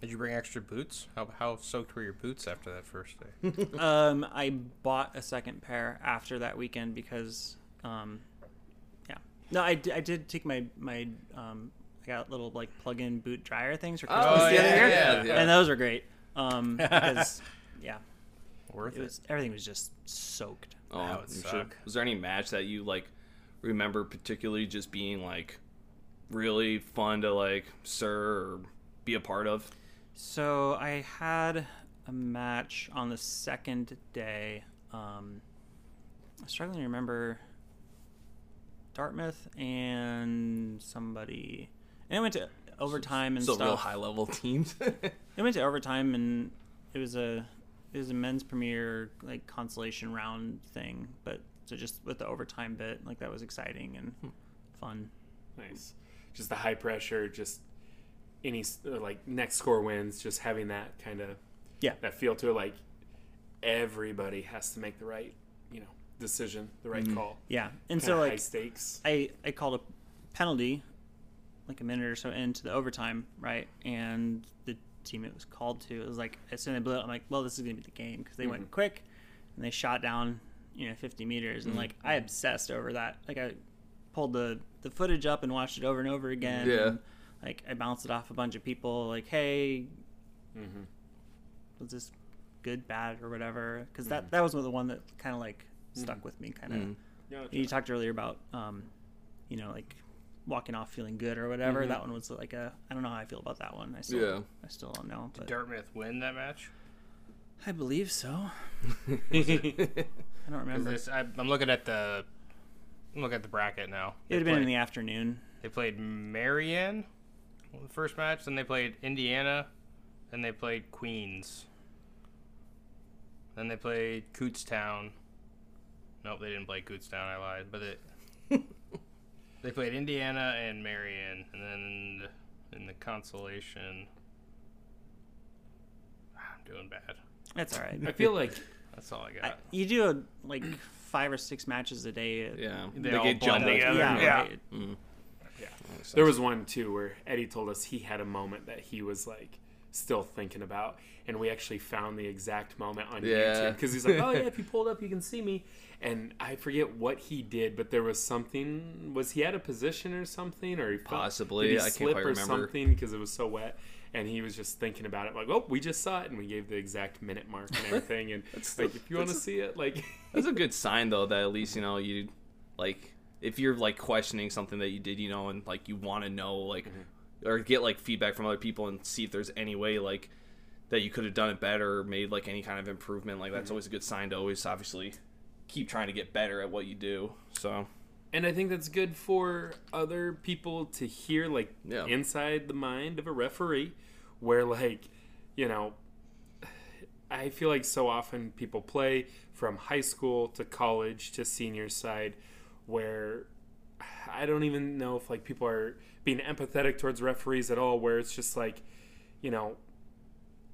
Did you bring extra boots? How, how soaked were your boots after that first day? [LAUGHS] um, I bought a second pair after that weekend because, um, yeah, no, I, I did take my my um, I got little like plug-in boot dryer things for Christmas Oh, the yeah, other year, yeah, yeah. and those were great. Um, [LAUGHS] because yeah, Worth it it. was everything was just soaked. Oh, That would I'm sure. Was there any match that you like remember particularly just being like really fun to like sir or be a part of? So I had a match on the second day. Um, I'm struggling to remember Dartmouth and somebody. And it went to overtime and So stuff. real high level teams. [LAUGHS] It went to overtime and it was a it was a men's premier like consolation round thing. But so just with the overtime bit, like that was exciting and Hmm. fun. nice, just the high pressure, just any like next score wins, just having that kind of Yeah. that feel to it. Like everybody has to make the right, you know, decision, the right call. Yeah, and Kinda so high like stakes. I I called a penalty like a minute or so into the overtime, right? And the team it was called to, it was like as soon as they blew it, I'm like, well, this is gonna be the game because they went mm-hmm. quick and they shot down, you know, 50 meters, and like I mm-hmm. obsessed over that. Like I pulled the the footage up and watched it over and over again. Yeah. and, like I bounced it off a bunch of people, like, hey, mm-hmm. was this good, bad, or whatever? Because that mm-hmm. that was the one that kind of like stuck with me, kind of. Gotcha. You talked earlier about, um, you know, like walking off feeling good or whatever. Mm-hmm. That one was like a. I don't know how I feel about that one. I still, Yeah. I still don't know. But Dartmouth win that match? I believe so. [LAUGHS] [LAUGHS] I don't remember. This, I, I'm looking at the. I'm looking at the bracket now. It would have been in the afternoon. They played Marianne, the first match. Then they played Indiana. Then they played Queens. Then they played Kutztown. Nope, they didn't play Kutztown. I lied, but it. [LAUGHS] they played Indiana and Marian, and then in the consolation. I'm doing bad. That's all right. I feel like [LAUGHS] That's all I I, got. you do a, like five or six matches a day. yeah. They They, all get blend jumbled. together. Yeah. Yeah. right. Mm. there was one too where Eddie told us he had a moment that he was like still thinking about. And we actually found the exact moment on Yeah. YouTube because he's like, "Oh yeah, [LAUGHS] if you pulled up, you can see me." And I forget what he did, but there was something. Was he out a position or something, or he Possibly. Did he I can't slip quite or remember. something because it was so wet? And he was just thinking about it, like, "Oh, we just saw it," and we gave the exact minute mark and [LAUGHS] everything. And like, if you want to see it, like, [LAUGHS] That's a good sign though that at least you know you like if you're like questioning something that you did, you know, and like you want to know like mm-hmm. Or get like feedback from other people and see if there's any way like that you could have done it better or made like any kind of improvement. Like that's mm-hmm. always a good sign to always obviously keep trying to get better at what you do. So and I think that's good for other people to hear, like Yeah. inside the mind of a referee, where like, you know, I feel like so often people play from high school to college to senior side, where I don't even know if like people are being empathetic towards referees at all. Where it's just like, you know,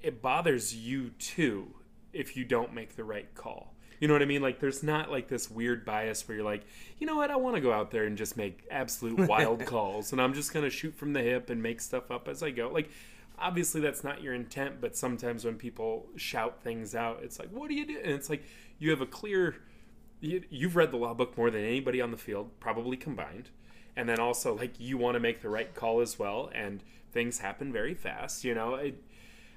it bothers you too if you don't make the right call. You know what I mean? Like, there's not like this weird bias where you're like, you know what? I want to go out there and just make absolute [LAUGHS] wild calls, and I'm just gonna shoot from the hip and make stuff up as I go. Like, obviously that's not your intent, but sometimes when people shout things out, it's like, what do you do? And it's like you have a clear. You, you've read the law book more than anybody on the field, probably combined, and then also like you want to make the right call as well, and things happen very fast. You know, it,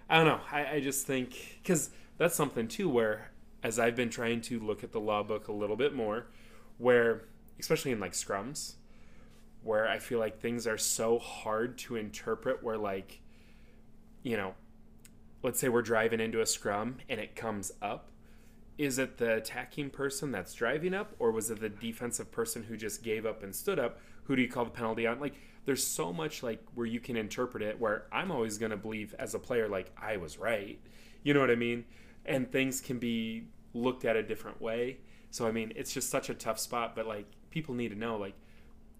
I don't know. I, I just think because that's something too where as I've been trying to look at the law book a little bit more, where especially in like scrums, where I feel like things are so hard to interpret. Where like, you know, let's say we're driving into a scrum and it comes up. Is it the attacking person that's driving up, or was it the defensive person who just gave up and stood up? Who do you call the penalty on? Like, there's so much like where you can interpret it. Where I'm always going to believe as a player, like I was right. You know what I mean? And things can be looked at a different way. So I mean, it's just such a tough spot. But like, people need to know, like,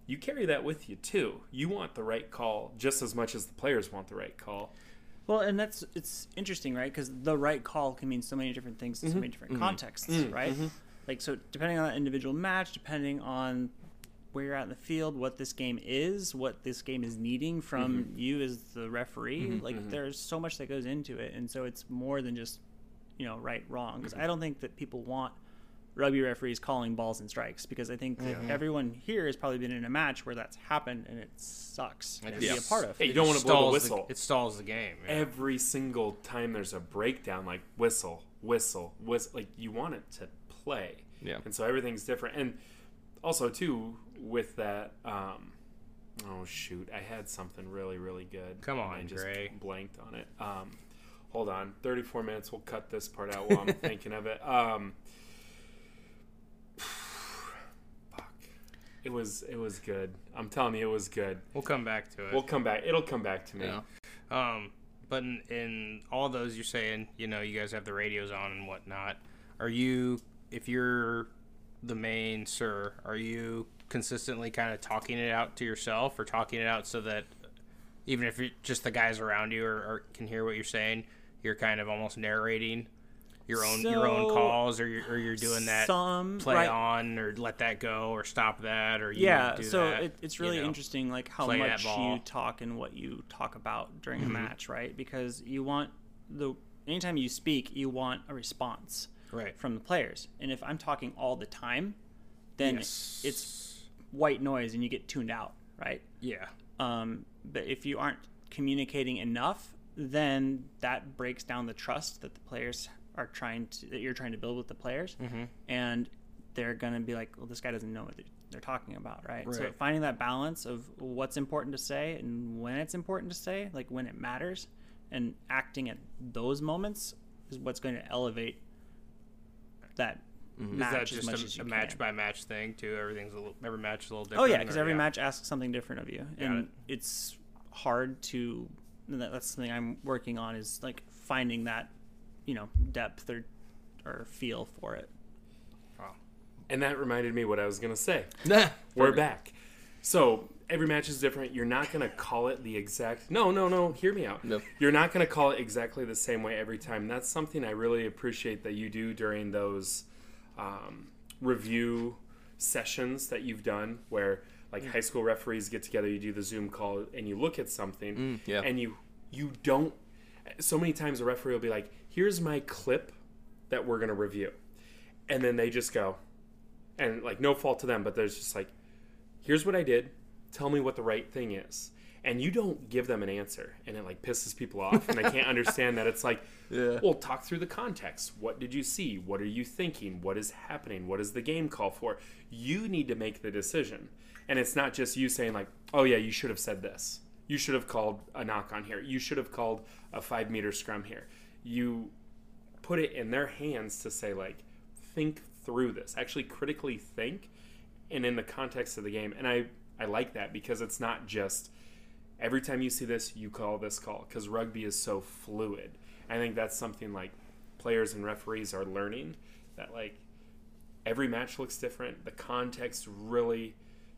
you carry that with you too. You want the right call just as much as the players want the right call. Well, and that's it's interesting, right? Because the right call can mean so many different things in so Mhm. many different Mhm. contexts, Mm, right? mhm. Like so, depending on that individual match, depending on where you're at in the field, what this game is, what this game is needing from Mhm. you as the referee, Mhm, like mhm. there's so much that goes into it, and so it's more than just you know right wrong. Because I don't think that people want rugby referees calling balls and strikes because I think that Mhm. everyone here has probably been in a match where that's happened and it sucks to be a part of. Hey, you don't want to blow the stalls whistle. it stalls the game. yeah. Every single time there's a breakdown, like whistle, whistle, whistle, like you want it to play. Yeah. And so everything's different. And also too with that, um, oh shoot, I had something really, really good. Come on, I just Gray. blanked on it. Um, hold on, 34 minutes. We'll cut this part out while I'm [LAUGHS] thinking of it. Um, fuck. It was it was good. I'm telling you, it was good. We'll come back to it. We'll come back. It'll come back to me. Yeah. Um, but in, in all those you're saying, you know, you guys have the radios on and whatnot. Are you, if you're the main sir, are you consistently kind of talking it out to yourself or talking it out so that even if you're just the guys around you or, or can hear what you're saying, you're kind of almost narrating your own your own calls or you're, or you're doing that some- play right. on or let that go or stop that or you yeah do so that, it, it's you really know. interesting like how much you talk and what you talk about during Mhm. a match right because you want the anytime you speak you want a response Right. from the players and if i'm talking all the time then Yes. it's white noise and you get tuned out right Yeah. um, but if you aren't communicating enough then that breaks down the trust that the players are trying to that you're trying to build with the players Mhm. and they're gonna be like well this guy doesn't know what they're, they're talking about right? so finding that balance of what's important to say and when it's important to say like when it matters and acting at those moments is what's going to elevate that Mm-hmm. Is match that as just much a, as you a match can. by match thing too? Everything's a little, every match is a little different. Oh yeah, because every yeah. match asks something different of you, Got and it. it's hard to. and that- That's something I'm working on is like finding that, you know, depth or or feel for it. Wow. And that reminded me what I was gonna say. [LAUGHS] We're back. So every match is different. You're not gonna call it the exact. No, no, no. Hear me out. No. You're not gonna call it exactly the same way every time. That's something I really appreciate that you do during those um, review sessions that you've done, where like high school referees get together, you do the Zoom call, and you look at something, Mm, yeah. and you you don't. so many times a referee will be like, "Here's my clip that we're gonna review," and then they just go, and like no fault to them, but there's just like, "Here's what I did. Tell me what the right thing is." And you don't give them an answer, and it like pisses people off, and they can't [LAUGHS] understand that it's like, Yeah. well, talk through the context. What did you see? What are you thinking? What is happening? What does the game call for? You need to make the decision, and it's not just you saying like, oh yeah, you should have said this. You should have called a knock on here. You should have called a five meter scrum here. You put it in their hands to say like, think through this. Actually, critically think, and in the context of the game. And I I like that because it's not just every time you see this, you call this call because rugby is so fluid. I think that's something like players and referees are learning that like every match looks different. The context really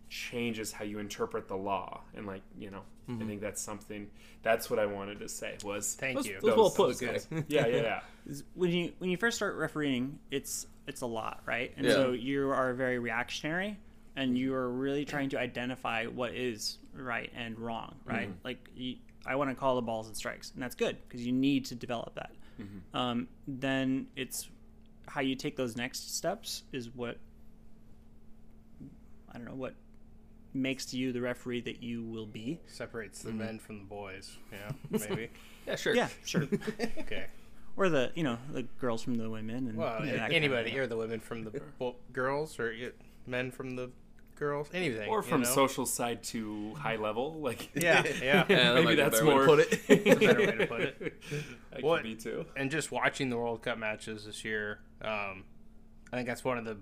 changes how you interpret the law, and like you know, I mm-hmm. think that's something. That's what I wanted to say was Thank Those- you. those well put, those guys. things. Yeah, yeah, yeah. [LAUGHS] when you when you first start refereeing, it's it's a lot, right? And Yeah. so you are very reactionary, and you are really trying to identify what is right and wrong, right? Like you, I want to call the balls and strikes, and that's good because you need to develop that. Um, then it's how you take those next steps is what I don't know what makes you the referee that you will be. Separates Mm-hmm. the men from the boys. Yeah, [LAUGHS] maybe. Yeah, sure. Yeah, sure. [LAUGHS] okay. or the you know the girls from the women and Well, you know, kind of anybody, thing. or the women from the [LAUGHS] bo- girls, or y- men from the girls, anything. Or you from know? social side to high level, like [LAUGHS] Yeah, yeah. [LAUGHS] Yeah, that maybe that's better way to more. put it. [LAUGHS] That's a better way to put it. That What- could be too. and just watching the World Cup matches this year, um, I think that's one of the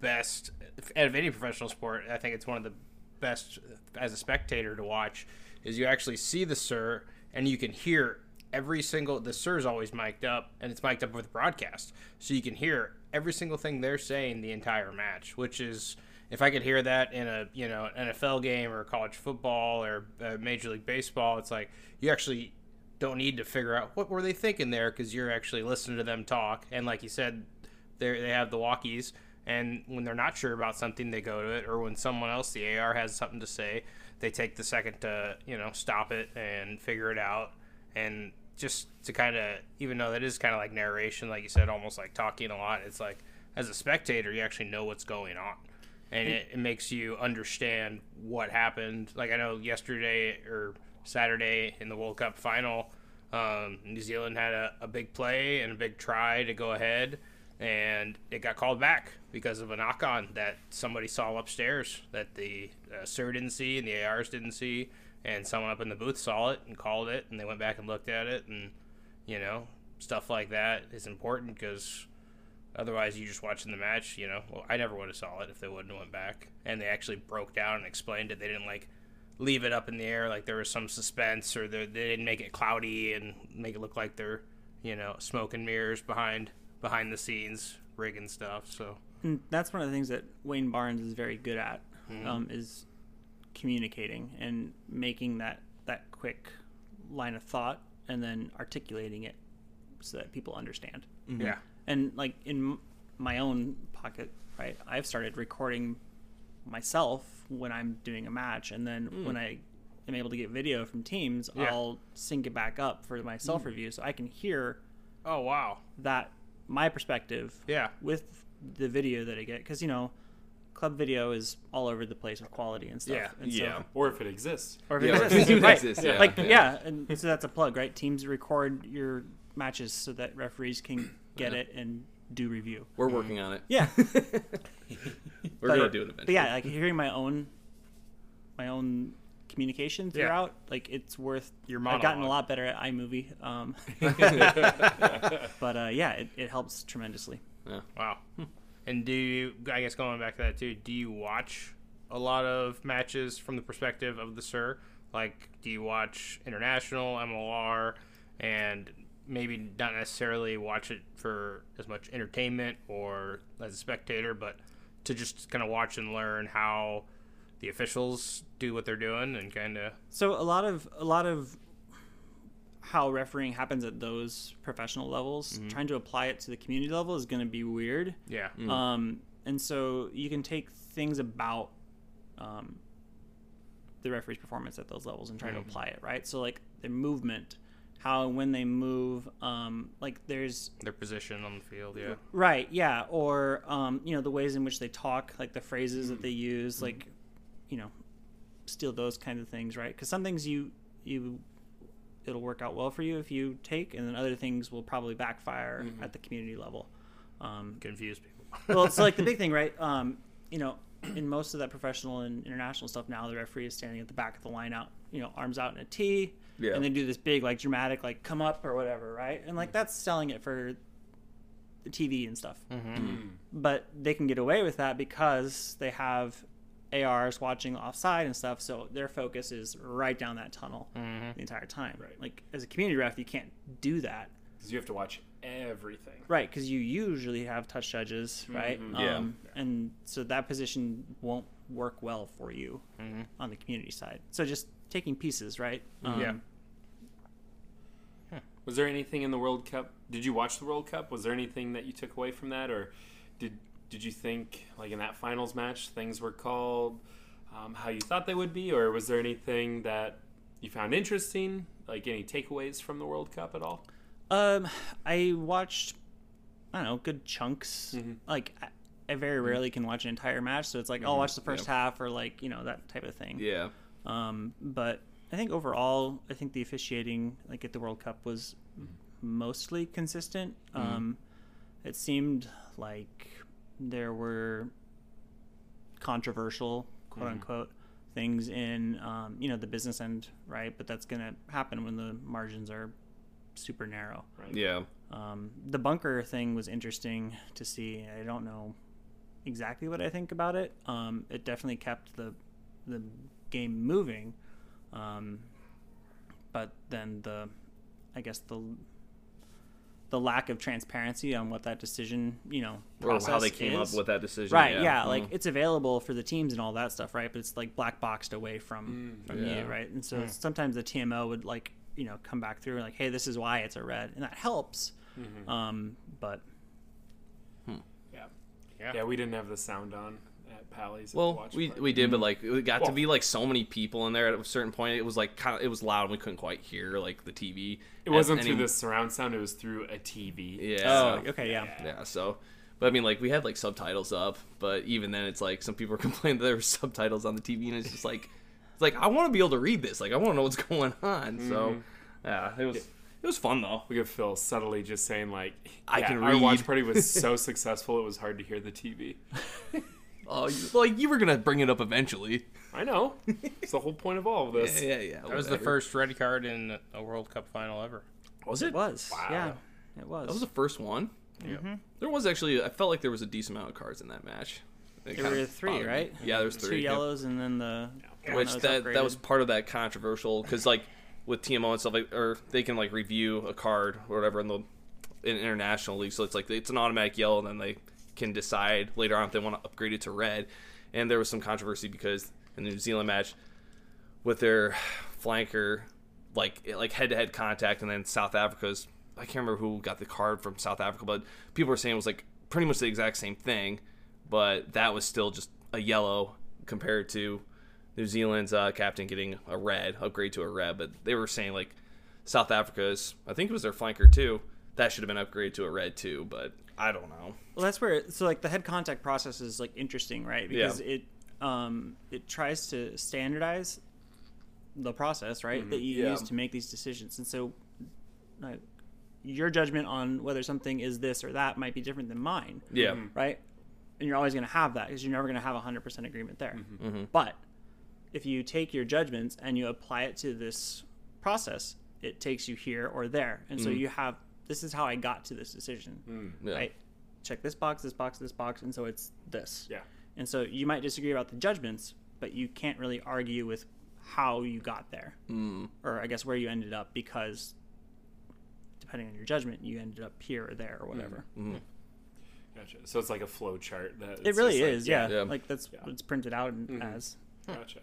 best out of any professional sport. I think it's one of the best as a spectator to watch. Is you actually see the sir and you can hear every single. The sir's always mic'd up and it's mic'd up with broadcast, so you can hear every single thing they're saying the entire match, which is. If I could hear that in a you know NFL game or college football or uh, Major League Baseball, it's like you actually don't need to figure out what were they thinking there because you're actually listening to them talk. And like you said, they they have the walkies, and when they're not sure about something, they go to it. Or when someone else, the AR, has something to say, they take the second to you know stop it and figure it out. And just to kind of, even though that is kind of like narration, like you said, almost like talking a lot. It's like as a spectator, you actually know what's going on. And it, it makes you understand what happened. Like I know yesterday or Saturday in the World Cup final, um, New Zealand had a, a big play and a big try to go ahead, and it got called back because of a knock on that somebody saw upstairs that the uh, SIR didn't see and the ARs didn't see, and someone up in the booth saw it and called it, and they went back and looked at it, and you know stuff like that is important because otherwise you're just watching the match you know well, i never would have saw it if they wouldn't have went back. And they actually broke down and explained it. They didn't like leave it up in the air like there was some suspense or they they didn't make it cloudy and make it look like they're you know smoke and mirrors behind behind the scenes rigging stuff so. And that's one of the things that Wayne Barnes is very good at, um, is communicating and making that that quick line of thought and then articulating it so that people understand. Mm-hmm. yeah And like in my own pocket, right? I've started recording myself when I'm doing a match, and then mm. when I am able to get video from teams, Yeah. I'll sync it back up for my self mm. review, so I can hear oh wow that my perspective Yeah. with the video that I get because you know club video is all over the place with quality and stuff Yeah. and so, Yeah, or if it exists. or if it or if exists, it right. exists, yeah. like Yeah. yeah. and so that's a plug right teams record your matches so that referees can get it and do review We're working on it. yeah [LAUGHS] [LAUGHS] We're but, gonna do it eventually. but yeah like hearing my own my own communication Yeah. throughout like it's worth Your money. I've gotten a lot better at iMovie um [LAUGHS] but uh yeah it, it helps tremendously Wow. And do you, I guess going back to that too, do you watch a lot of matches from the perspective of the Sir? Like, do you watch international, MLR, and maybe not necessarily watch it for as much entertainment or as a spectator, but to just kind of watch and learn how the officials do what they're doing and kind of. So a lot of a lot of how refereeing happens at those professional levels, trying to apply it to the community level is going to be weird. Yeah. Um, and so you can take things about um, the referee's performance at those levels and try to apply it, right? So like their movement how and when they move. Um, like there's Their position on the field, yeah. Right, yeah, or um, you know the ways in which they talk, like the phrases that they use, like you know, steal those kind of things, right? Because some things you you it'll work out well for you if you take, and then other things will probably backfire at the community level. Um, Confuse people. [LAUGHS] well, it's like the big [LAUGHS] thing, right? Um, you know, in most of that professional and international stuff now, the referee is standing at the back of the line out, you know, arms out in a T, Yeah. and they do this big, like, dramatic, like, come up or whatever, right? And, like, that's selling it for the TV and stuff. But they can get away with that because they have ARs watching offside and stuff, so their focus is right down that tunnel the entire time. Right. Like, as a community ref, you can't do that. Because you have to watch everything. Right, because you usually have touch judges, right? Yeah. Um, and so that position won't work well for you on the community side. So just taking pieces, right? Um, Yeah. Was there anything in the World Cup? Did you watch the World Cup? Was there anything that you took away from that, or did did you think like in that finals match things were called um, how you thought they would be, or was there anything that you found interesting, like any takeaways from the World Cup at all? Um, I watched, I don't know, good chunks. Like, I, very rarely can watch an entire match, so it's like I'll watch the first half or like you know that type of thing. Yeah. Um, but I think overall, I think the officiating, like at the World Cup, was mostly consistent. Um, it seemed like there were controversial, quote unquote, things in, um, you know, the business end, right? But that's going to happen when the margins are super narrow. right Yeah. Um, the bunker thing was interesting to see. I don't know exactly what I think about it. Um, it definitely kept the the game moving, um, but then the I guess the the lack of transparency on what that decision, you know, Or how they came is. up with that decision. Right, yeah, yeah. like mm-hmm. it's available for the teams and all that stuff, right? But it's like black boxed away from mm. from yeah. you, right? And so mm. sometimes the TMO would like you know come back through and like, hey, this is why it's a red, and that helps. Mm-hmm. Um, but hmm. Yeah. Yeah. Yeah, we didn't have the sound on at Pally's. at the Well, watch we party. we did, but like it got Well- to be like so many people in there at a certain point. It was like kind of it was loud. and We couldn't quite hear like the TV. It wasn't at through the surround sound; it was through a TV. Yeah. oh, okay, yeah. Yeah. So, but I mean, like we had like subtitles up, but even then, it's like some people [LAUGHS] are complaining that there were subtitles on the TV, and it's just like it's like I want to be able to read this. Like I want to know what's [LAUGHS] going on. So, mm-hmm. yeah, it was it was fun though. We could feel subtly just saying like, I yeah, can Our watch party was so [LAUGHS] successful; it was hard to hear the TV. Oh, you, like you were gonna bring it up eventually. I know. It's the whole point of all of this. [LAUGHS] Yeah, yeah. yeah. That was the first red card in a World Cup final ever. Was It it? was, yeah, it was. That was the first one. Yeah. Mm-hmm. There was actually. I felt like there was a decent amount of cards in that match. It There were three, bothered me. right? Yeah, there was Two three. yep. yellows and then the one Which was that that was part of that controversial because like with TMO and stuff like or they can like review a card or whatever in the in international league. So it's like it's an automatic yellow, and then they can decide later on if they want to upgrade it to red. And there was some controversy because in the New Zealand match with their flanker like like head to head contact, and then South Africa's I can't remember who got the card from South Africa, but people were saying it was like pretty much the exact same thing, but that was still just a yellow compared to New Zealand's uh, captain getting a red upgrade to a red. But they were saying like South Africa's I think it was their flanker too that should have been upgraded to a red too, but I don't know. Well, that's where so like the head contact process is like interesting, right? Because it um it tries to standardize the process, right, that you Yeah. use to make these decisions, and so like, your judgment on whether something is this or that might be different than mine, Yeah, right? And you're always going to have that because you're never going to have a hundred percent agreement there. Mm-hmm. But if you take your judgments and you apply it to this process, it takes you here or there, and so you have this is how I got to this decision hmm, yeah. right? Check this box, this box, this box, and so it's this. Yeah. And so you might disagree about the judgments, but you can't really argue with how you got there, mm. or I guess where you ended up, because depending on your judgment, you ended up here or there or hmm, whatever. Hmm. Gotcha. So it's like a flow chart. That It really just like- is, yeah. Yeah. Like that's what it's printed out in, mm-hmm. as. Gotcha.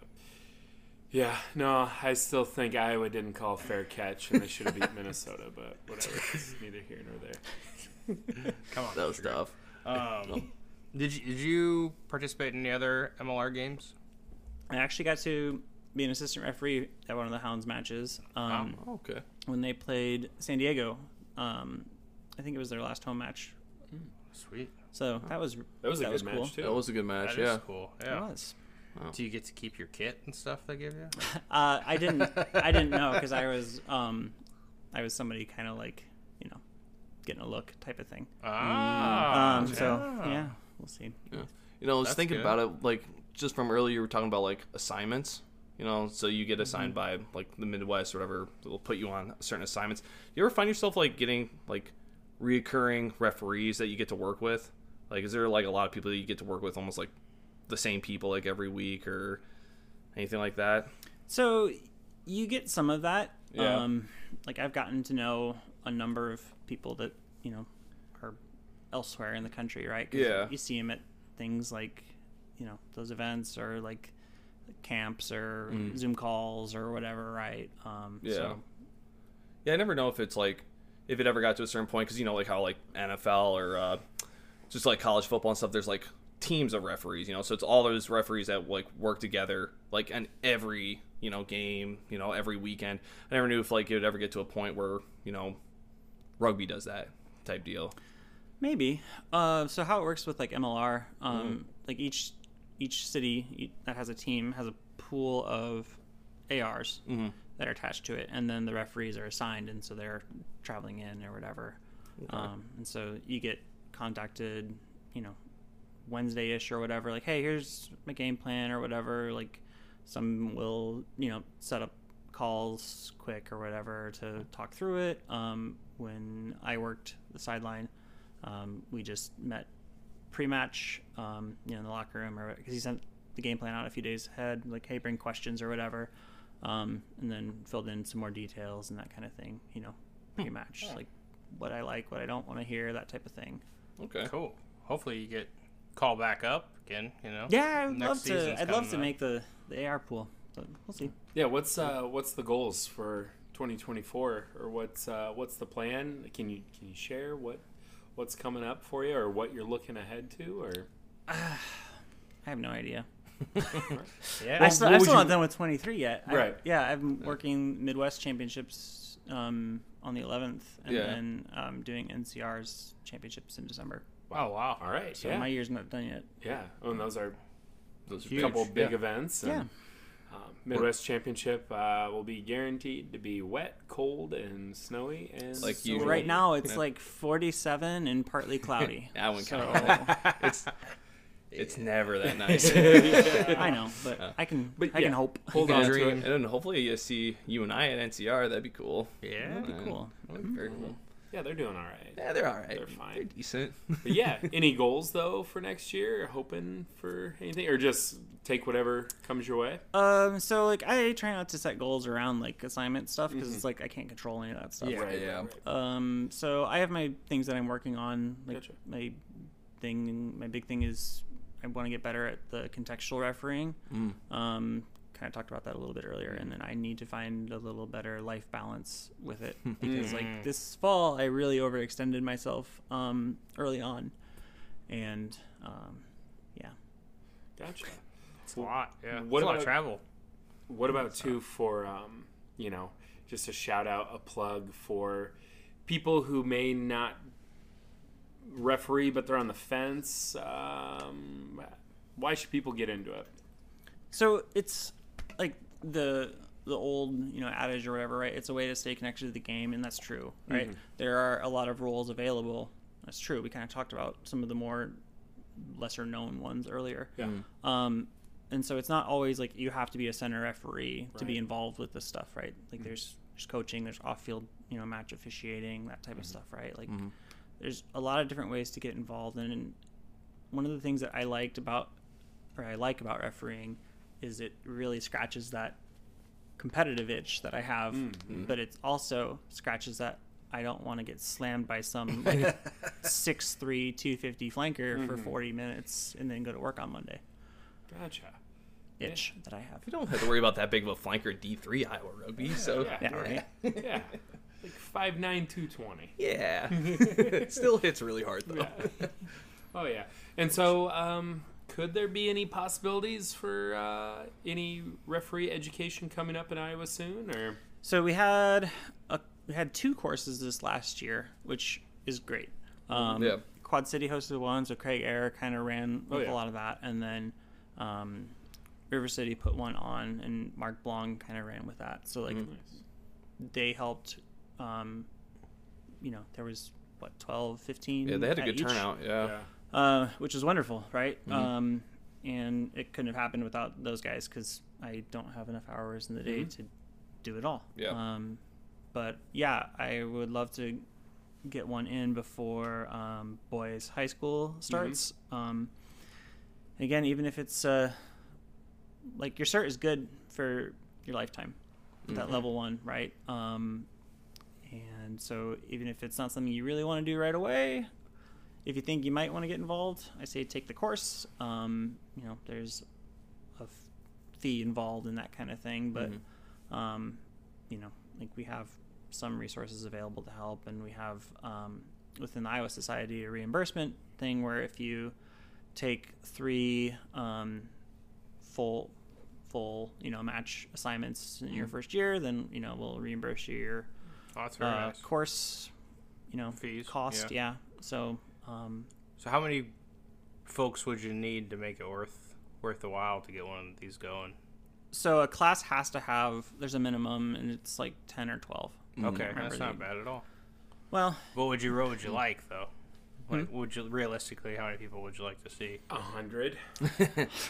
Yeah, no, I still think Iowa didn't call fair catch, and they should have beat [LAUGHS] Minnesota, but whatever. It's neither here nor there. [LAUGHS] Come on. That was tough. Um, did you did you participate in any other MLR games? I actually got to be an assistant referee at one of the Hounds matches. Um, Oh, okay. when they played San Diego. Um, I think it was their last home match. Sweet. So that was That was a good match, cool. too. That was a good match. That is yeah. cool. It Yeah. Was. Do you get to keep your kit and stuff they give you? [LAUGHS] Uh, I didn't. I didn't know because I was. Um, I was somebody kind of like you know, getting a look type of thing. Ah. Um, so yeah. yeah, we'll see. You know, I was That's thinking good. about it like just from earlier. You were talking about like assignments. You know, so you get assigned by like the Midwest or whatever. They'll put you on certain assignments. Do you ever find yourself like getting like reoccurring referees that you get to work with? Like, is there like a lot of people that you get to work with, almost like the same people like every week or anything like that? So you get some of that. Yeah. Um, like I've gotten to know a number of people that you know are elsewhere in the country, right? 'Cause Yeah. You see them at things like you know those events or like camps or Zoom calls or whatever, right? Um, Mm. Yeah. So, Yeah, I never know if it's like if it ever got to a certain point because you know like how like NFL or uh, just like college football and stuff. There's like teams of referees, you know, so it's all those referees that like work together like in every you know game, you know, every weekend. I never knew if like it would ever get to a point where you know rugby does that type deal. Maybe. Uh, so how it works with like MLR, um, like each each city that has a team has a pool of ARs that are attached to it, and then the referees are assigned, and so they're traveling in or whatever. Um, and so you get contacted, you know, Wednesday-ish or whatever. Like, hey, here's my game plan or whatever. Like, some will you know set up calls quick or whatever to talk through it. Um, when I worked the sideline, um, we just met pre-match, um, you know, in the locker room, or because he sent the game plan out a few days ahead, like, hey, bring questions or whatever, um, and then filled in some more details and that kind of thing. You know, pre-match, like what I like, what I don't want to hear, that type of thing. Okay. Cool. Hopefully you get called back up again. You know. Yeah, I'd Next love to. I'd love to up. make the the AR pool, but we'll see. Yeah, what's uh what's the goals for 2024 or what's uh what's the plan? Can you can you share what what's coming up for you or what you're looking ahead to or [SIGHS] I have no idea. [LAUGHS] Yeah. I still, I'm still you- not done with 23 yet. I- Right. yeah, I'm working Midwest Championships um, on the 11th, and Yeah. then um, doing NCR's championships in December. Oh wow. all right, So yeah. my year's not done yet. yeah. Oh, and those are Those are a big. couple big Yeah. events. And, Yeah. Um, Midwest Championship uh, will be guaranteed to be wet, cold, and snowy, and Like So usual. right now it's Yeah. like 47 and partly [LAUGHS] cloudy. that wouldn't So- count. [LAUGHS] it's it's never that [LAUGHS] nice. I know, but I can. But I yeah. can hope. hold on to dream. it. And then hopefully you see you and I at NCR. That'd be cool. Yeah. That'd be cool. That'd be very cool. Yeah, they're doing all right. Yeah, they're all right. They're fine. They're decent. But yeah, [LAUGHS] any goals though for next year? Hoping for anything, or just take whatever comes your way? Um, so like I try not to set goals around like assignment stuff because it's like I can't control any of that stuff. Yeah. Right, yeah. right, right. Um, so I have my things that I'm working on. Like Gotcha. my thing, my big thing is I want to get better at the contextual refereeing. Um, kind of talked about that a little bit earlier, and then I need to find a little better life balance with it [LAUGHS] because like this fall I really overextended myself um, early on, and um, yeah. Gotcha. It's a lot. Yeah. What It's a lot about- of travel. What about too for um, you know, just a shout out, a plug for people who may not referee but they're on the fence. Um, why should people get into it? So it's like the the old you know adage or whatever, right? It's a way to stay connected to the game, and that's true, right? Mm-hmm. There are a lot of roles available. That's true. We kind of talked about some of the more lesser known ones earlier. Yeah. Mm-hmm. Um, and so it's not always like you have to be a center referee to be involved with this stuff, right? Like mm-hmm. there's there's coaching, there's off field, you know, match officiating, that type of stuff, right? Like there's a lot of different ways to get involved and, and one of the things that I liked about or I like about refereeing is it really scratches that competitive itch that I have, but it also scratches that I don't want to get slammed by some [LAUGHS] like six three two fifty flanker for forty minutes and then go to work on Monday. Gotcha. Itch that I have. You don't have to worry about that big of a flanker D3 Iowa rugby. So Yeah. Yeah, right. Yeah. Like five nine two twenty. yeah, [LAUGHS] it still hits really hard though. Oh yeah. And so, um, could there be any possibilities for uh, any referee education coming up in Iowa soon? Or So we had a, we had two courses this last year, which is great. Um, Yeah. Quad City hosted one, so Craig Air kind of ran with Oh, yeah. a lot of that, and then um, River City put one on, and Mark Blong kind of ran with that. So like they helped. Um, you know, there was what 12, 15 Yeah, they had a good each? turnout. Yeah. Uh, which is wonderful, right? Mm-hmm. Um, and it couldn't have happened without those guys because I don't have enough hours in the day to do it all. Mm-hmm. Yeah. Um, but yeah, I would love to get one in before um, boys high school starts. Um, again, even if it's uh, like your cert is good for your lifetime, that level one, right? Um, and so even if it's not something you really want to do right away, if you think you might want to get involved, I say take the course. Um, you know, there's a fee involved in that kind of thing, but um, you know, like we have some resources available to help, and we have um, within the Iowa Society a reimbursement thing where if you take three um, full full you know match assignments in your first year, then you know we'll reimburse you your Oh, uh, nice. course you know Fees, cost yeah. yeah, so um, So how many folks would you need to make it worth worth the while to get one of these going? so a class has to have there's a minimum and it's like 10 or 12 mm-hmm. Okay, that's not the- bad at all. well What would you what would you hmm. like though? Like, hmm? would you realistically, how many people would you like to see? a hundred? [LAUGHS]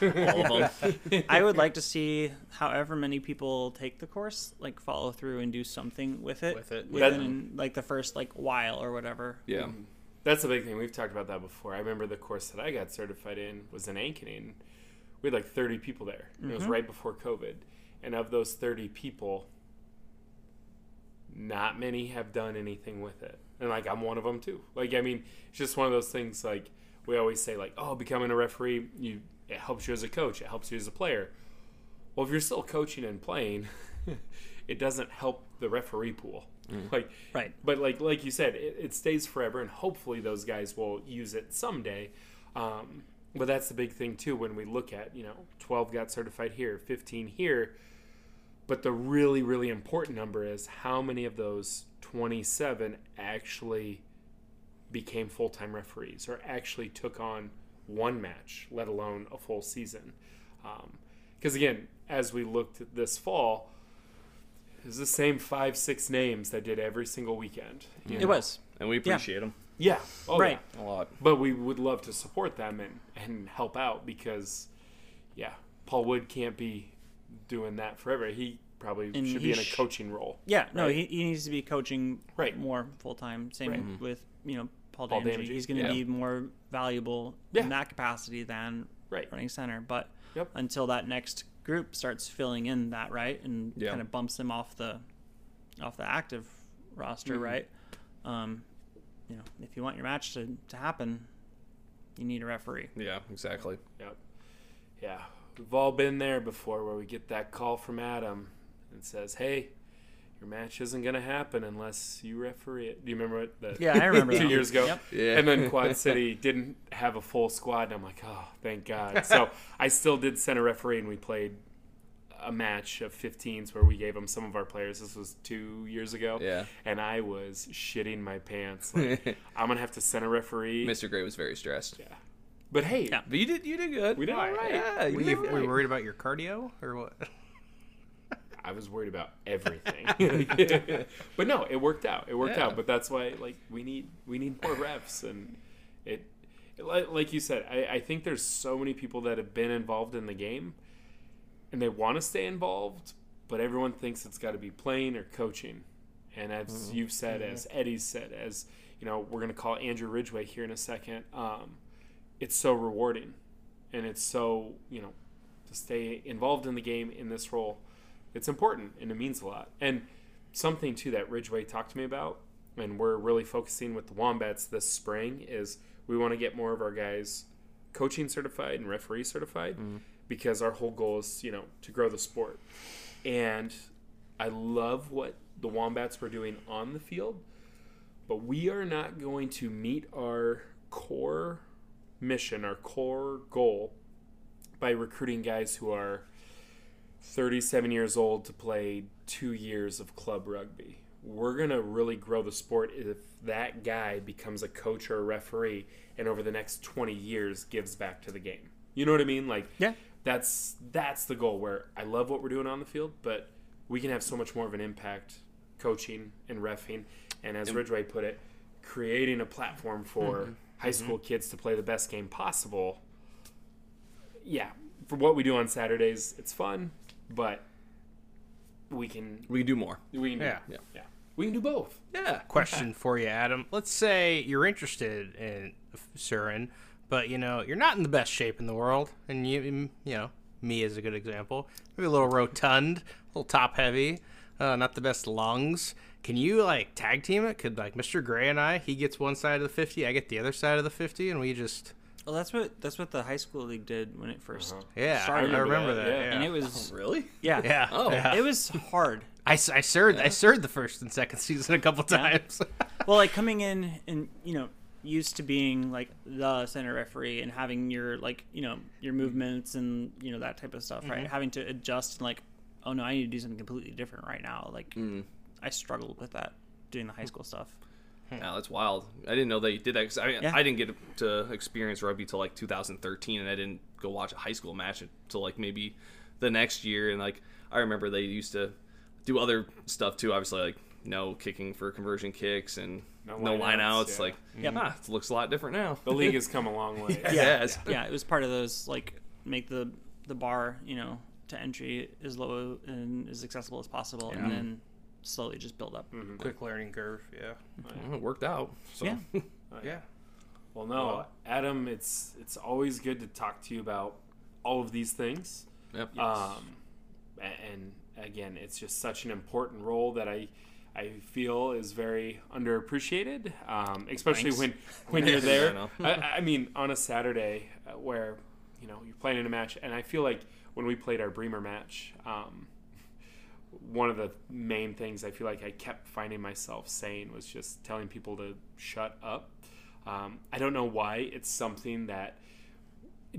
All of them. [LAUGHS] i would like to see however many people take the course like follow through and do something with it With it. within like the first like while or whatever Yeah. Mm-hmm. That's the big thing. We've talked about that before. I remember the course that I got certified in was in Ankeny. We had like 30 people there. and It was mm-hmm. right before COVID. And of those 30 people, not many have done anything with it. And like I'm one of them too. Like I mean, it's just one of those things like we always say like, "Oh, becoming a referee, you it helps you as a coach, it helps you as a player." Well, if you're still coaching and playing, [LAUGHS] it doesn't help the referee pool. Like Right. but like like you said, it, it stays forever, and hopefully those guys will use it someday. Um, but that's the big thing too when we look at you know 12 got certified here, 15 here. But the really really important number is how many of those 27 actually became full time referees or actually took on one match, let alone a full season. Because again, as we looked this fall, it was the same five, six names that did every single weekend. you it know? was And we appreciate them Yeah. Oh, Right. yeah. a lot. But we would love to support them and, and help out because, yeah, Paul Wood can't be doing that forever. He probably And should he be in a sh- coaching role. yeah no Right. he, he needs to be coaching Right. more full-time same Right. with you know paul, Paul Damage. Damage, he's going to yeah. be more valuable Yeah. in that capacity than Right. running center but Yep. until that next group starts filling in that right and Yeah. kind of bumps him off the off the active roster Mm-hmm. right um you know if you want your match to, to happen you need a referee Yeah, exactly. Yep. Yeah. We've all been there before where we get that call from Adam and says, hey, your match isn't going to happen unless you referee it. Do you remember it? The, yeah i remember [LAUGHS] two that. years ago. Yep. Yeah. And then [LAUGHS] Quad City didn't have a full squad, and I'm like, oh, thank God. [LAUGHS] So I still did send a referee, and we played a match of 15s where we gave them some of our players. This was two years ago. Yeah. And I was shitting my pants. Like, I'm gonna have to send a referee. Mr. Gray was very stressed. Yeah. But hey, Yeah. But you did you did good. we did all right. Yeah, you Were did you, all were you worried about your cardio or what? I was worried about everything. [LAUGHS] [LAUGHS] but no, it worked out. It worked Yeah. out. But that's why like we need we need more reps and it, it li- like you said, I, I think there's so many people that have been involved in the game and they want to stay involved, but everyone thinks it's got to be playing or coaching. And as you've said, as Eddie's said, as you know, we're going to call Andrew Ridgway here in a second. Um, it's so rewarding, and it's so you know to stay involved in the game in this role. It's important and it means a lot. And something too that Ridgeway talked to me about, and we're really focusing with the Wombats this spring is we want to get more of our guys coaching certified and referee certified mm-hmm. because our whole goal is you know to grow the sport. And I love what the Wombats were doing on the field, but we are not going to meet our core mission, our core goal by recruiting guys who are 37 years old to play two years of club rugby. We're going to really grow the sport if that guy becomes a coach or a referee and over the next 20 years gives back to the game. You know what I mean? Like, Yeah. that's that's the goal where I love what we're doing on the field, but we can have so much more of an impact coaching and refing. And as Ridgeway put it, creating a platform for mm-hmm. high mm-hmm. school kids to play the best game possible. Yeah, for what we do on Saturdays, it's fun, but we can We can do more. we can do, Yeah. yeah yeah we can do both. Yeah. Question for you, Adam. Let's say you're interested in Surin, but you know you're not in the best shape in the world, and you, you know, me is a good example. Maybe a little rotund, a little top heavy, uh, not the best lungs. Can you like tag team it? Could like Mr. Gray and I, he gets one side of the fifty, I get the other side of the fifty, and we just Well, that's what that's what the high school league did when it 1st uh-huh. yeah, I started. remember, remember that. that, yeah. yeah. and it was oh, Really? yeah, yeah. Oh. yeah. it was hard. I, I served I served the first and second season a couple times. [LAUGHS] well, like coming in and you know used to being like the center referee and having your like you know your mm-hmm. movements and you know that type of stuff, right? Mm-hmm. Having to adjust and like, oh no, I need to do something completely different right now. Like, mm. I struggled with that doing the high mm. school stuff. Yeah, that's wild. I didn't know they did that. 'cause I, mean, Yeah. I didn't get to experience rugby till like 2013, and I didn't go watch a high school match until like maybe the next year. And like I remember they used to do other stuff too. Obviously, like no kicking for conversion kicks and No no, lineouts, lineouts. yeah. Like ah, it looks a lot different now. The league has [LAUGHS] come a long way. Yes. yeah, it was part of those like make the the bar you know to entry as low and as accessible as possible, and then slowly just build up. Quick learning curve. Yeah. Well, it worked out. So. Yeah. [LAUGHS] Yeah. Well, no, Adam, it's it's always good to talk to you about all of these things. Yep. Um, a- and again, it's just such an important role that I I feel is very underappreciated, um, especially Thanks. when when you're [LAUGHS] there. I, I mean, on a Saturday uh, where you know you're playing in a match, and I feel like when we played our Bremer match. Um, one of the main things I feel like I kept finding myself saying was just telling people to shut up. Um, I don't know why. It's something that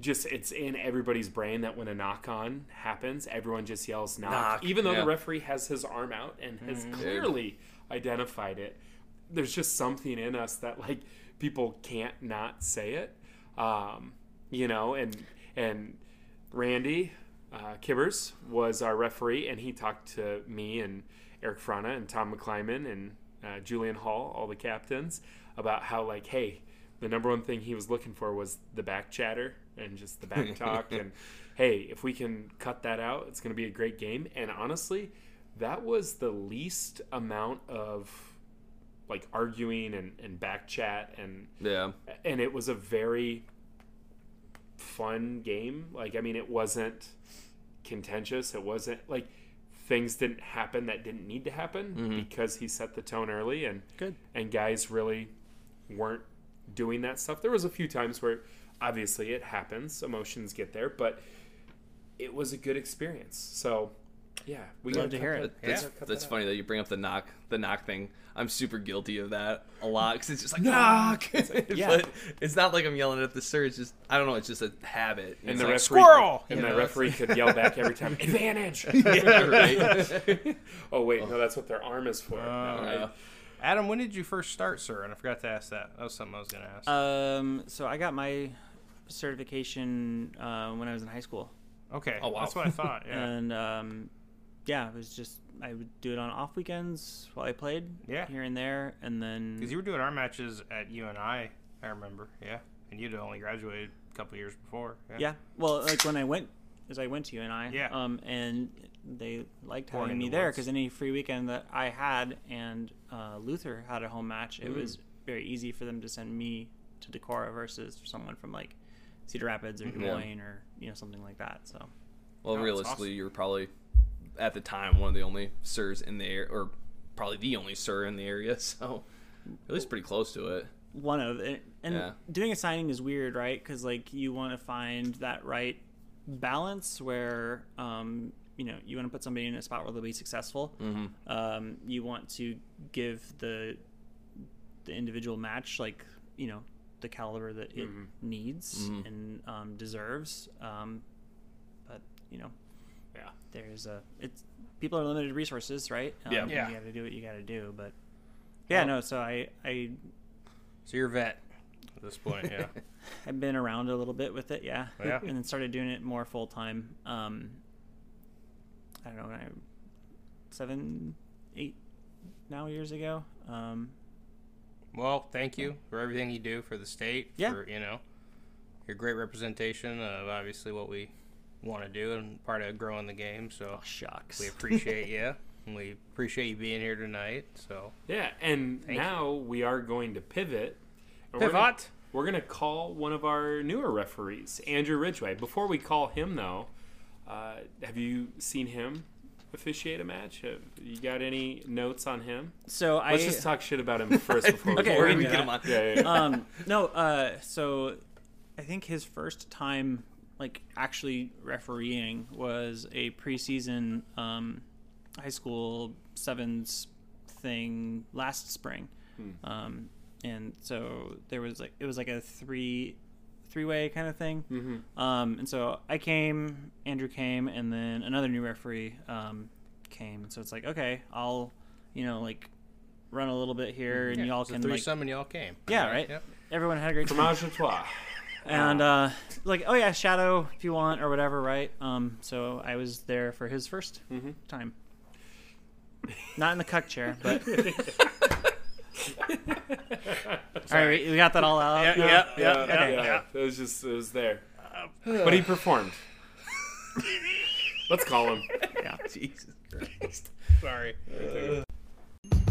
just it's in everybody's brain that when a knock on happens, everyone just yells knock, Knock, even though yeah. the referee has his arm out and has clearly identified it. There's just something in us that like people can't not say it, um, you know. And and Randy uh, Kibbers was our referee, and he talked to me and Eric Frana and Tom McClyman and uh, Julian Hall, all the captains, about how like, hey, the number one thing he was looking for was the back chatter and just the back talk, and [LAUGHS] hey, if we can cut that out, it's going to be a great game. And honestly, that was the least amount of like arguing and, and back chat and Yeah. and it was a very fun game. Like, I mean, it wasn't contentious. It wasn't like things didn't happen that didn't need to happen mm-hmm. because he set the tone early and Good. and guys really weren't doing that stuff. There was a few times where obviously it happens, emotions get there, but it was a good experience. So, yeah, we Love gotta hear that- it. That's, we that's that funny that you bring up the knock the knock thing. I'm super guilty of that a lot because it's just like knock. [LAUGHS] yeah. but it's not like I'm yelling at the sir. It's just I don't know. It's just a habit. And It's the like, referee, "Squirrel!" and You the know, referee could yell back every time, [LAUGHS] advantage. [LAUGHS] yeah, right. oh wait, no, that's what their arm is for. No, I- Yeah. Adam, when did you first start, sir? And I forgot to ask that. That was something I was gonna ask. Um, so I got my certification uh, when I was in high school, okay. oh, wow. That's what I thought. Yeah. and um, yeah, it was just I would do it on off weekends while I played, Yeah. here and there, and then Because you were doing our matches at UNI, I remember. Yeah. And you'd only graduated a couple years before. Yeah. Yeah. Well, like when I went, as I went to UNI. Yeah. Um, and they liked Pouring having me the there because any free weekend that I had and uh, Luther had a home match, it Mm. was very easy for them to send me to Decorah versus someone from like Cedar Rapids or Des Yeah. Moines or you know something like that. So Well, that's realistically, awesome. you were probably at the time one of the only sirs in the area, or probably the only sir in the area. [LAUGHS] So at least pretty close to it. one of it, and Yeah. doing a signing is weird, right? Because like you want to find that right balance where um, you know you want to put somebody in a spot where they'll be successful. Mm-hmm. Um, you want to give the the individual match like you know the caliber that it needs and um, deserves. Um, but you know, Yeah. there's a it's people are limited resources, right? Um, Yeah. and Yeah. You got to do what you got to do, but yeah, no. So I I So you're a vet at this point, yeah. [LAUGHS] I've been around a little bit with it, yeah. Yeah. And then started doing it more full time. Um, I don't know, when I, seven, eight now years ago. Um, Well, thank you for everything you do for the state. Yeah. For, you know, your great representation of obviously what we want to do and part of growing the game. So shucks. we appreciate you. And [LAUGHS] we appreciate you being here tonight. So Yeah, and Thank now we are going to pivot. And we're Pivot. gonna- We're going to call one of our newer referees, Andrew Ridgway. Before we call him, though, uh, have you seen him officiate a match? Have you got any notes on him? So I Let's just talk shit about him [LAUGHS] first before we, Okay, before we we get him on. that. Yeah, yeah, yeah. um, no, uh, so I think his first time like actually refereeing was a preseason um, high school sevens thing last spring, um, and so there was like it was like a three three way kind of thing. Mm-hmm. Um, and so I came, Andrew came, and then another new referee um, came. And so it's like okay, I'll you know like run a little bit here, and y'all it's a can like threesome and y'all came. yeah, right. Yep. Everyone had a great time. Fromage à trois. And uh, like, oh yeah, shadow if you want or whatever, right? Um, so I was there for his 1st Mm-hmm. time. Not in the cuck chair, but. [LAUGHS] all right, we- we got that all out. Yeah, yeah, yeah. Yeah, Okay. yeah, It was just, it was there. But he performed. Let's call him. [LAUGHS] yeah. Jesus Christ. [LAUGHS] Sorry.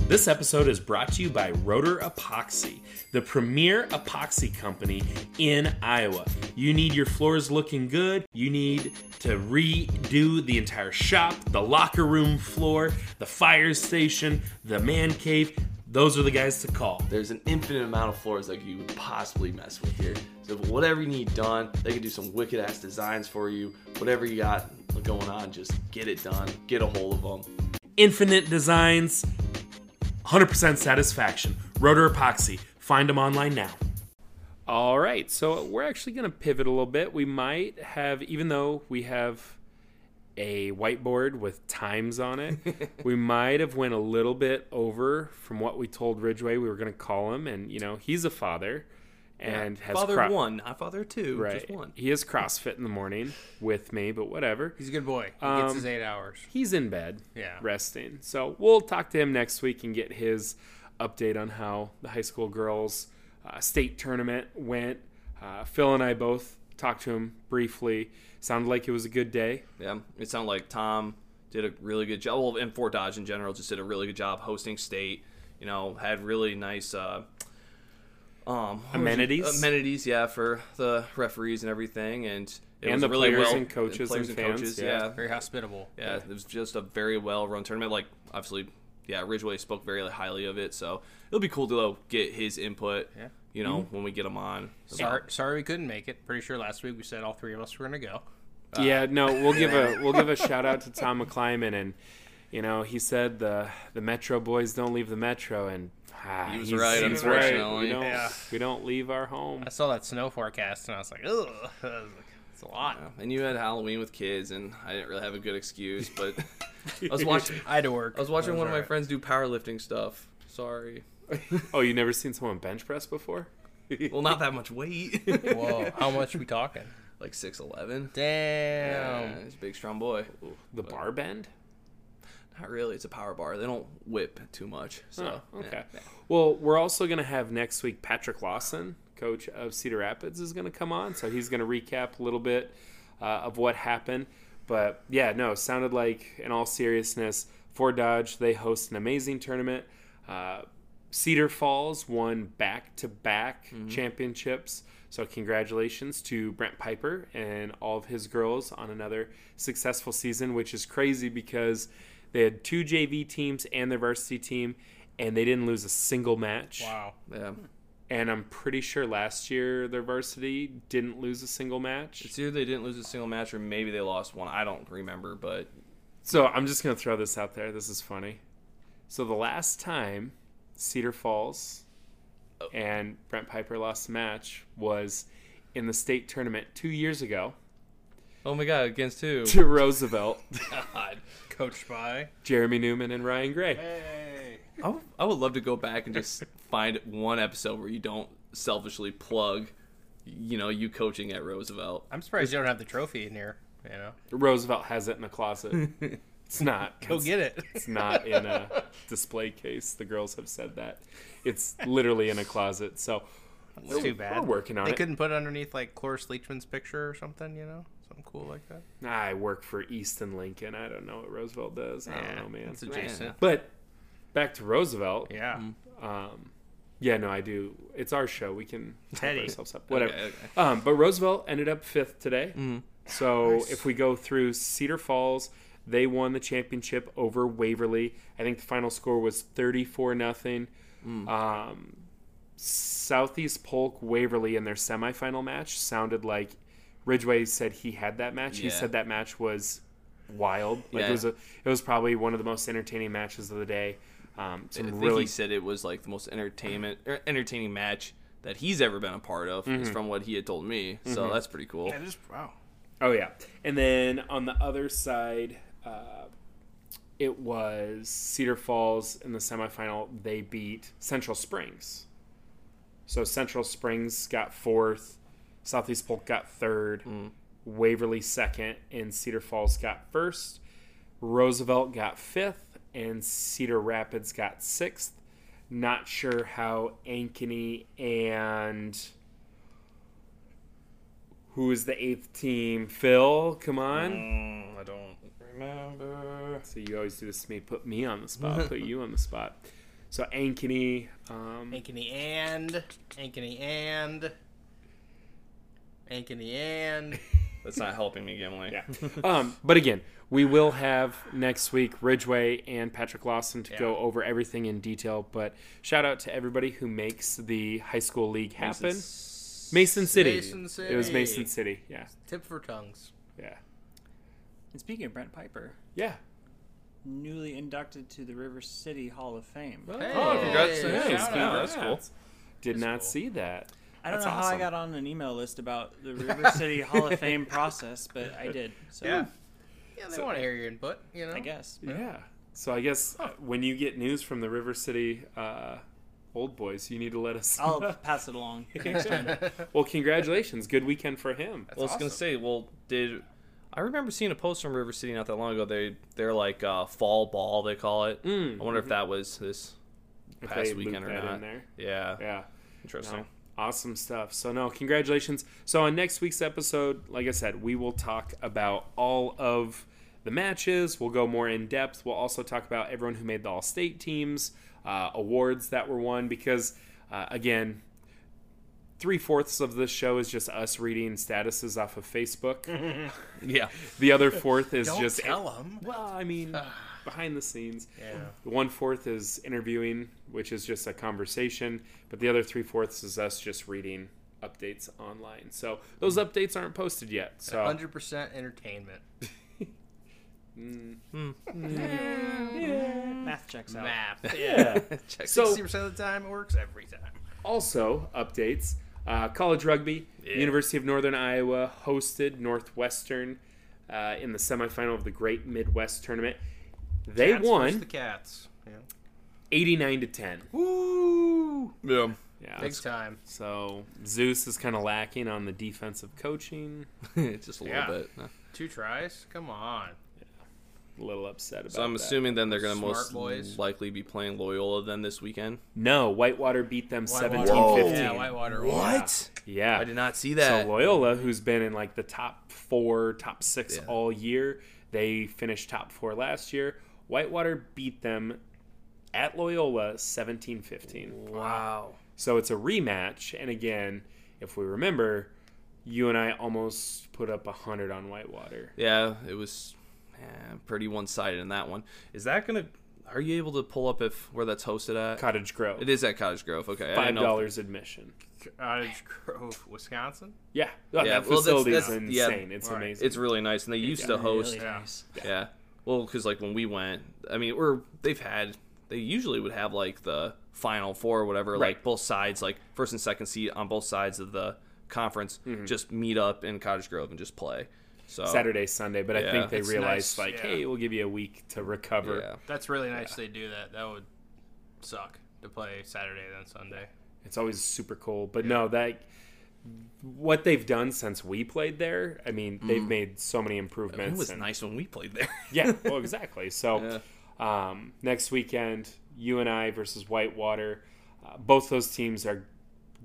This episode is brought to you by Rotor Epoxy, the premier epoxy company in Iowa. You need your floors looking good. You need to redo the entire shop, the locker room floor, the fire station, the man cave. Those are the guys to call. There's an infinite amount of floors that you would possibly mess with here. So whatever you need done, they can do some wicked ass designs for you. Whatever you got going on, just get it done. Get a hold of them. Infinite designs, 100% satisfaction. Rotor Epoxy. Find them online now. All right, so we're actually going to pivot a little bit. We might have, even though we have a whiteboard with times on it, [LAUGHS] we might have went a little bit over from what we told Ridgeway we were going to call him, and you know he's a father and has father cro- one, not father two, right? just one. He has CrossFit in the morning with me, but whatever. He's a good boy. He Um, gets his eight hours. He's in bed, Yeah. resting. So we'll talk to him next week and get his update on how the high school girls uh, state tournament went. Uh, Phil and I both talked to him briefly. Sounded like it was a good day. Yeah, it sounded like Tom did a really good job. Well, and Fort Dodge in general just did a really good job hosting state. You know, had really nice uh, um, [LAUGHS] what was? Amenities? Amenities, yeah, for the referees and everything, and it And was the really players well, and coaches players and fans, coaches, yeah. yeah, Very hospitable. yeah, it was just a very well run tournament. Like obviously, yeah, Ridgeway spoke very highly of it, so it'll be cool to uh, get his input. Yeah. You know, when we get him on. So- Sorry, sorry we couldn't make it. Pretty sure last week we said all three of us were gonna go. yeah, no, we'll give a [LAUGHS] we'll give a shout out to Tom McClyman, and you know he said the the Metro boys don't leave the Metro, and ah, He was he's- right, he's right. We unfortunately. don't Yeah. we don't leave our home. I saw that snow forecast and I was like, ugh, [LAUGHS] was like, it's a lot. And you had Halloween with kids, and I didn't really have a good excuse. But [LAUGHS] I was watching. [LAUGHS] I had to work. I was watching That one of my alright. friends do powerlifting stuff. Sorry. Oh, you never seen someone bench press before? Well, not that much weight. Whoa, how much we talking? like six eleven. Damn. Yeah, he's a big strong boy. The bar bend? Not really. It's a power bar. They don't whip too much. So Oh, okay. yeah. Well, we're also going to have next week Patrick Lawson, coach of Cedar Rapids, is going to come on. So he's going to recap a little bit uh, of what happened. But yeah, no, sounded like, in all seriousness, Fort Dodge, they host an amazing tournament. Uh, Cedar Falls won back to back championships. So, congratulations to Brent Piper and all of his girls on another successful season, which is crazy because they had two JV teams and their varsity team, and they didn't lose a single match. Wow. Yeah. And I'm pretty sure last year their varsity didn't lose a single match. It's either they didn't lose a single match or maybe they lost one. I don't remember, but So I'm just gonna throw this out there. This is funny. So the last time Cedar Falls oh. and Brent Piper lost a match was in the state tournament two years ago. Oh my god, against who? [LAUGHS] to Roosevelt, [LAUGHS] God. Coached by. Jeremy Newman, and Ryan Gray. Hey. I would, I would love to go back and just [LAUGHS] find one episode where you don't selfishly plug, you know, you coaching at Roosevelt. I'm surprised you don't have the trophy in here. You know, Roosevelt has it in a closet. [LAUGHS] It's not. go it's, get it. It's not in a [LAUGHS] display case. The girls have said that. It's literally in a closet. So It's too bad. we're working on they it. They couldn't put it underneath like Cloris Leachman's picture or something. You know, something cool like that. I work for Easton Lincoln. I don't know what Roosevelt does. I don't know, man. It's adjacent. But back to Roosevelt. Yeah. Um, yeah, no, I do. It's our show. We can hype Teddy. ourselves up. [LAUGHS] Whatever. Okay, okay. Um, but Roosevelt ended up fifth today. So if we go through Cedar Falls, they won the championship over Waverly. I think the final score was thirty-four nothing. Um, Southeast Polk Waverly in their semifinal match sounded like Ridgeway said he had that match. He Yeah. said that match was wild. Like Yeah. it was a, it was probably one of the most entertaining matches of the day. Um, I some think really he said it was like the most entertainment er, entertaining match that he's ever been a part of, is from what he had told me. So that's pretty cool. Yeah, just wow. Oh yeah, and then on the other side, uh, it was Cedar Falls in the semifinal. They beat Central Springs. So Central Springs got fourth, Southeast Polk got third, Waverly second, and Cedar Falls got first. Roosevelt got fifth, and Cedar Rapids got sixth. Not sure how Ankeny and who is the eighth team? Phil, come on. Mm, I don't remember. So you always do this to me. Put me on the spot. put [LAUGHS] you on the spot. So Ankeny, um, Ankeny and Ankeny and Ankeny and That's not helping me, Gimli. yeah. [LAUGHS] um, but again, we will have next week Ridgeway and Patrick Lawson to go over everything in detail. But shout out to everybody who makes the high school league happen. Mason City. Mason It was Mason City. Yeah. tip for tongues. Yeah. And speaking of Brent Piper, Yeah. newly inducted to the River City Hall of Fame. Oh, congrats to him. Yeah, that's cool. Did not see that. I don't That's know how I got on an email list about the River City Hall of Fame [LAUGHS] process, but I did. So Yeah. Yeah, they want to hear your input. You know. I guess. Yeah. So I guess uh, when you get news from the River City uh, old boys, you need to let us. I'll pass it along [LAUGHS] [LAUGHS] well, congratulations. Good weekend for him. Well, I was gonna say, well, did I remember seeing a post from River City not that long ago? They they're like uh, fall ball they call it. I wonder if that was this past weekend or not. in there. Yeah, Yeah. interesting. No, awesome stuff. So no, congratulations. So on next week's episode, like I said, we will talk about all of the matches. We'll go more in depth. We'll also talk about everyone who made the all state teams, uh, awards that were won, because uh, again, three fourths of this show is just us reading statuses off of Facebook. [LAUGHS] Yeah, the other fourth is Don't just tell them. well, I mean, [SIGHS] behind the scenes. Yeah. The one fourth is interviewing, which is just a conversation, but the other three fourths is us just reading updates online. So those updates aren't posted yet. So Hundred percent entertainment. [LAUGHS] [LAUGHS] Math checks out. Math. yeah. [LAUGHS] Check So- sixty percent of the time it works every time. also updates. Uh, college rugby. University of Northern Iowa hosted Northwestern uh, in the semifinal of the Great Midwest Tournament. They Cats won the cats. Yeah. eighty nine to ten. Woo! yeah. Yeah, Big time. So Zeus is kind of lacking on the defensive coaching. [LAUGHS] just a little Yeah. bit. Two tries. Come on. A little upset about. It. So I'm that. assuming then they're gonna most boys. likely be playing Loyola then this weekend. no. Whitewater beat them Whitewater. 17-15. Yeah, Whitewater. What? Yeah. I did not see that. So Loyola, who's been in like the top four, top six Yeah. all year, they finished top four last year. Whitewater beat them at Loyola 17-15. wow. So it's a rematch, and again, if we remember, UNI almost put up a hundred on Whitewater. Yeah, it was eh, pretty one sided in that one. Is that gonna? Are you able to pull up if where that's hosted at? Cottage Grove. It is at Cottage Grove. Okay, I five didn't know if- dollars admission. Cottage Grove, Wisconsin. Yeah, Yeah, Oh, that well, that's- facility is that's- yeah, insane. it's right. amazing. It's really nice, and they used to host. Really Yeah. nice. Yeah. Well, because like when we went, I mean, or they've had, they usually would have like the final four or whatever, Right. like both sides, like first and second seed on both sides of the conference, Mm-hmm. just meet up in Cottage Grove and just play. So Saturday, Sunday. But I think they realized nice, like, yeah. hey, we'll give you a week to recover. Yeah. That's really nice they do that. That would suck to play Saturday then Sunday. It's always super cool. But no, that what they've done since we played there, I mean, they've made so many improvements. It was and- nice when we played there. [LAUGHS] yeah, well, exactly. So [LAUGHS] um, next weekend, UNI versus Whitewater. Uh, both those teams are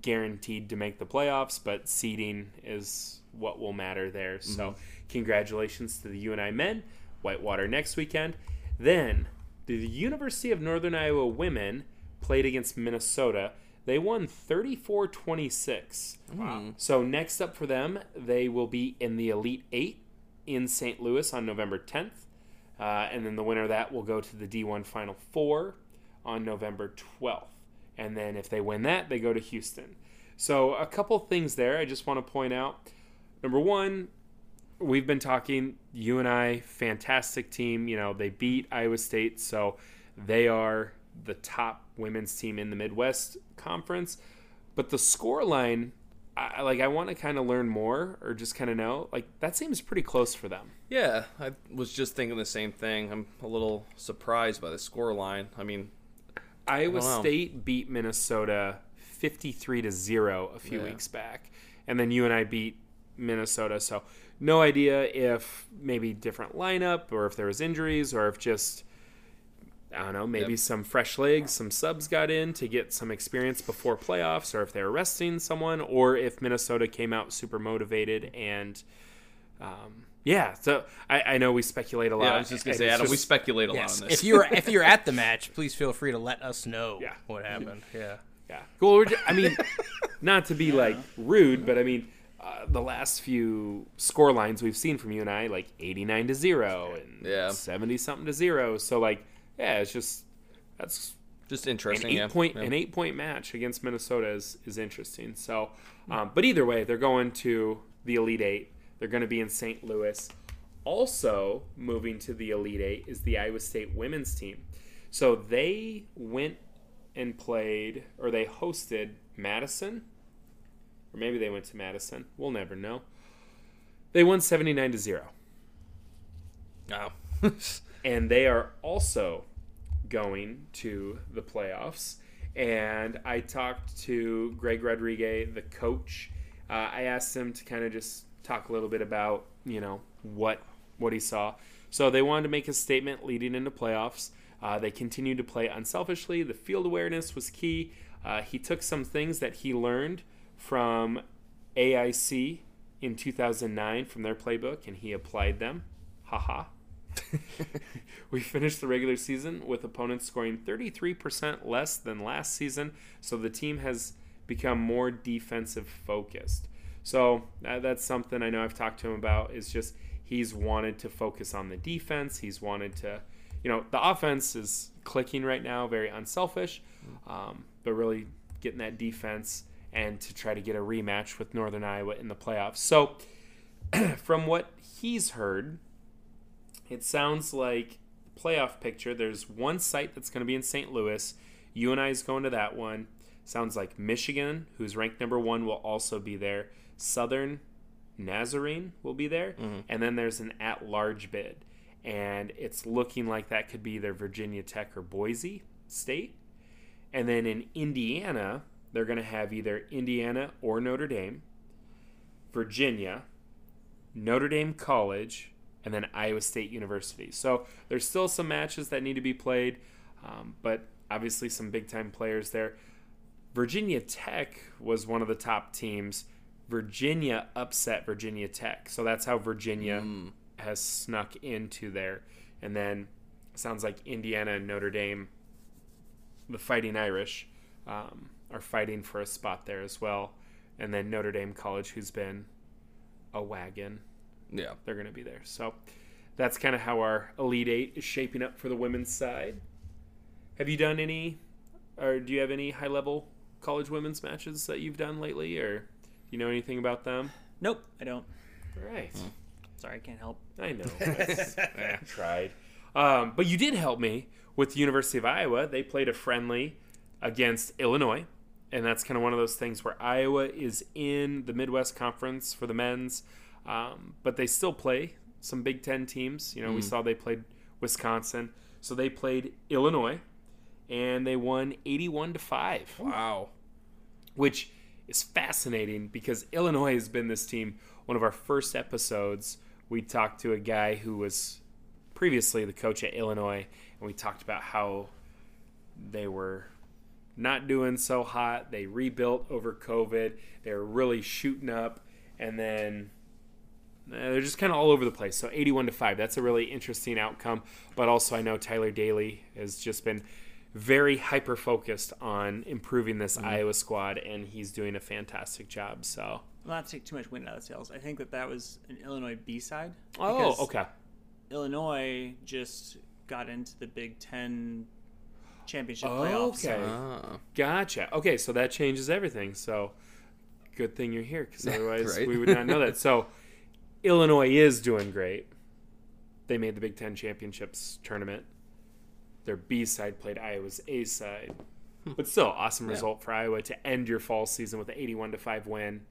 guaranteed to make the playoffs, but seeding is what will matter there. So congratulations to the UNI men. Whitewater next weekend. Then the University of Northern Iowa women played against Minnesota. They won 34 26. Wow. So next up for them, they will be in the Elite Eight in St. Louis on November 10th. Uh, and then the winner of that will go to the D1 Final Four on November 12th. And then if they win that, they go to Houston. So a couple things there I just want to point out. Number one, we've been talking UNI, fantastic team. You know, they beat Iowa State, so they are the top women's team in the Midwest Conference. But the score line, I, like I want to kind of learn more or just kind of know. Like that seems pretty close for them. Yeah, I was just thinking the same thing. I'm a little surprised by the score line. I mean, Iowa Wow. State beat Minnesota 53 to 0 a few Yeah. weeks back. And then UNI beat Minnesota. So no idea if maybe different lineup or if there was injuries or if just I don't know, maybe Yep. some fresh legs, some subs got in to get some experience before playoffs or if they were resting someone or if Minnesota came out super motivated and um, yeah, so I, I know we speculate a lot. yeah, I was just gonna say, it's Adam, we speculate a Yes. lot on this. If you're if you're at the [LAUGHS] match, please feel free to let us know Yeah. what happened. [LAUGHS] Yeah. Yeah. Well, we're I mean, [LAUGHS] not to be like rude, but I mean, uh, the last few score lines we've seen from UNI, like 89 to 0 and Yeah. 70 something to 0. So, like, yeah, it's just, that's just interesting. an eight yeah. point Yeah. an eight point match against Minnesota is, is interesting. So, um, but either way, they're going to the Elite Eight. They're going to be in St. Louis. Also, moving to the Elite Eight is the Iowa State women's team. So they went and played, or they hosted Madison, or maybe they went to Madison. We'll never know. They won seventy nine to zero Wow. [LAUGHS] and they are also going to the playoffs. And I talked to Greg Rodriguez, the coach. Uh, I asked him to kind of just talk a little bit about you know what what he saw. So they wanted to make a statement leading into playoffs. Uh, they continued to play unselfishly. The field awareness was key. Uh, he took some things that he learned from AIC in 2009 from their playbook and he applied them. Haha. [LAUGHS] we finished the regular season with opponents scoring 33% less than last season, so the team has become more defensive focused. So uh, that's something I know I've talked to him about is just he's wanted to focus on the defense. He's wanted to, you know, the offense is clicking right now, very unselfish, um, but really getting that defense and to try to get a rematch with Northern Iowa in the playoffs. So [CLEARS THROAT] from what he's heard, it sounds like playoff picture. There's one site that's going to be in St. Louis. UNI is going to that one. Sounds like Michigan, who's ranked number one, will also be there. Southern Nazarene will be there, mm-hmm. and then there's an at-large bid, and it's looking like that could be either Virginia Tech or Boise State. And then in Indiana, they're going to have either Indiana or Notre Dame, Virginia, Notre Dame College, and then Iowa State University. So there's still some matches that need to be played, um, but obviously some big time players there. Virginia Tech was one of the top teams. Virginia upset Virginia Tech. So that's how Virginia has snuck into there. And then sounds like Indiana and Notre Dame, the Fighting Irish, um, are fighting for a spot there as well. And then Notre Dame College, who's been a wagon, Yeah. they're going to be there. So that's kind of how our Elite Eight is shaping up for the women's side. Have you done any, or do you have any high level college women's matches that you've done lately, or do you know anything about them? Nope, I don't. All right. Sorry, I can't help. I know. [LAUGHS] I [LAUGHS] tried. Um, but you did help me with the University of Iowa. They played a friendly against Illinois. And that's kind of one of those things where Iowa is in the Midwest Conference for the men's. Um, but they still play some Big Ten teams. You know, we saw they played Wisconsin, so they played Illinois, and they won eighty-one to five Wow. which is fascinating because Illinois has been this team. One of our first episodes, we talked to a guy who was previously the coach at Illinois, and we talked about how they were not doing so hot. They rebuilt over COVID. They were really shooting up, and then they're just kind of all over the place. So 81 to 5. That's a really interesting outcome. But also, I know Tyler Daly has just been very hyper focused on improving this Iowa squad, and he's doing a fantastic job. So, Well, not to take too much wind out of the sails. I think that that was an Illinois B side. oh, okay. Illinois just got into the Big Ten championship playoffs. Okay. Ah. Gotcha. Okay, so that changes everything. So good thing you're here because [LAUGHS] otherwise Right. we would not know that. So Illinois is doing great. They made the Big Ten championships tournament. Their B side played Iowa's A side, hmm. but still awesome result for Iowa to end your fall season with an 81 to five win.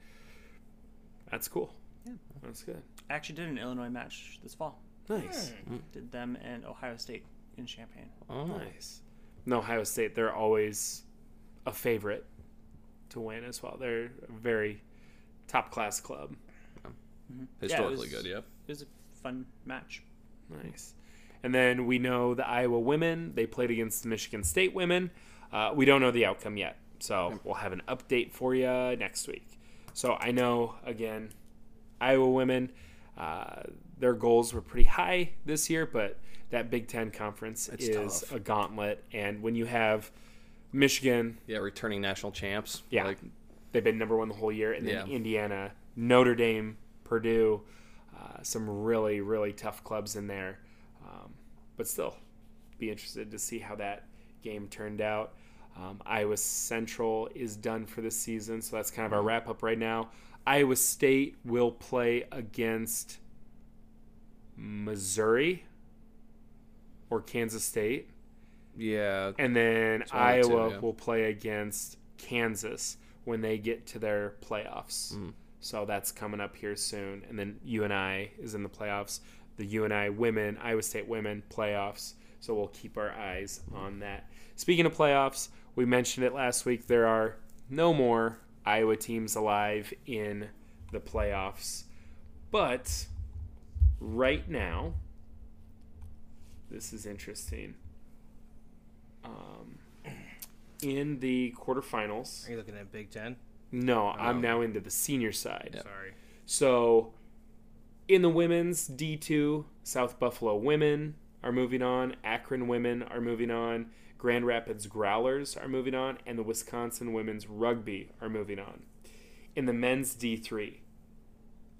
That's cool. Yeah, that's good. I actually did an Illinois match this fall. Nice. Hmm. Hmm. Did them and Ohio State in Champaign. Oh. Nice. And Ohio State, they're always a favorite to win as well. They're a very top class club. Historically was- good, yep. It was a fun match. Nice. And then we know the Iowa women, they played against the Michigan State women. Uh, we don't know the outcome yet. So we'll have an update for you next week. So I know, again, Iowa women, uh, their goals were pretty high this year, but that Big Ten conference is tough. a gauntlet. And when you have Michigan, Yeah, returning national champs. Yeah, Like, they've been number one the whole year, and then Yeah. Indiana, Notre Dame, Purdue, uh, some really really tough clubs in there. Um, but still, be interested to see how that game turned out. Um, Iowa Central is done for the season, so that's kind of our wrap up right now. Iowa State will play against Missouri or Kansas State. yeah. And then one of the Iowa yeah. will play against Kansas when they get to their playoffs. Mm. So that's coming up here soon. And then UNI is in the playoffs. The UNI women, Iowa State women playoffs. So we'll keep our eyes on that. Speaking of playoffs, we mentioned it last week. There are no more Iowa teams alive in the playoffs. But right now, this is interesting. Um, in the quarterfinals, Are you looking at Big Ten? No, I'm oh. now into the senior side. Sorry. So, in the women's D2, South Buffalo women are moving on, Akron women are moving on, Grand Rapids Growlers are moving on, and the Wisconsin women's rugby are moving on. In the men's D3,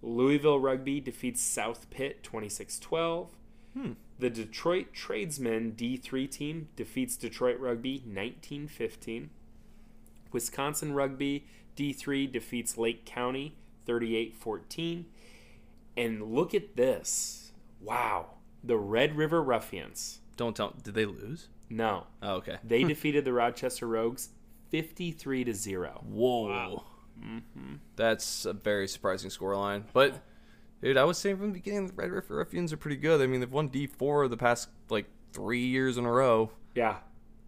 Louisville Rugby defeats South Pitt 26 12. Hmm. The Detroit Tradesmen D3 team defeats Detroit Rugby 19 15. Wisconsin Rugby D3 defeats Lake County 38 14. And look at this. Wow. The Red River Ruffians. Don't tell. Did they lose? No. Oh, okay. They [LAUGHS] defeated the Rochester Rogues 53 to 0. Whoa. Mm-hmm. That's a very surprising scoreline. But, dude, I was saying from the beginning, the Red River Ruffians are pretty good. I mean, they've won D4 the past, like, three years in a row Yeah.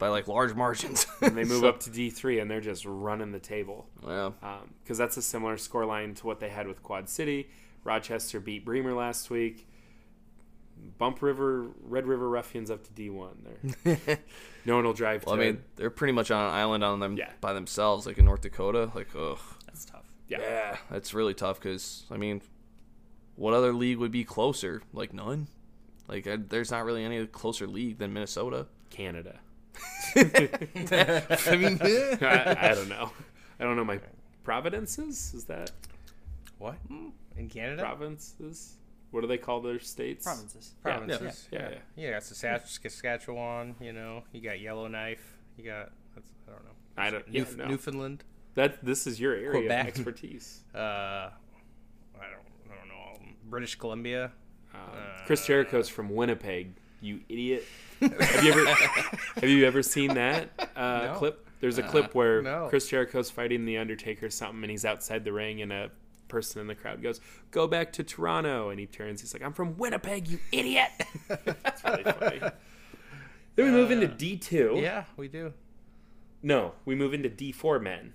By, like, large margins. [LAUGHS] And they move So- up to D3 and they're just running the table. Yeah. Um, because that's a similar scoreline to what they had with Quad City. Rochester beat Bremer last week. Bump River, Red River Ruffians up to D1. There, [LAUGHS] no one will drive. Well, I to mean, it. they're pretty much on an island on them Yeah. by themselves, like in North Dakota. Like, ugh. That's tough. yeah, Yeah, that's really tough because, I mean, what other league would be closer? Like, none. Like, I, there's not really any closer league than Minnesota. Canada. I [LAUGHS] mean, I, I don't know. I don't know my provinces. Is that What? In Canada? provinces? What do they call their states? Provinces. Provinces. Yeah, yeah. yeah. Yeah, got Saskatch- Saskatchewan, you know. You got Yellowknife. You got, that's, I don't know. I don't. New, yeah, no. Newfoundland. That this is your area of expertise. [LAUGHS] Uh, I don't, I don't know. British Columbia. Um, Chris Jericho's from Winnipeg. You idiot. Have you ever have you ever seen that uh, No. clip? There's a clip where no. Chris Jericho's fighting the Undertaker or something, and he's outside the ring and a person in the crowd goes, "Go back to Toronto," and he turns. He's like, "I'm from Winnipeg, you idiot." [LAUGHS] That's really funny. Then we move into D two. Yeah, we do. No, we move into D4 men.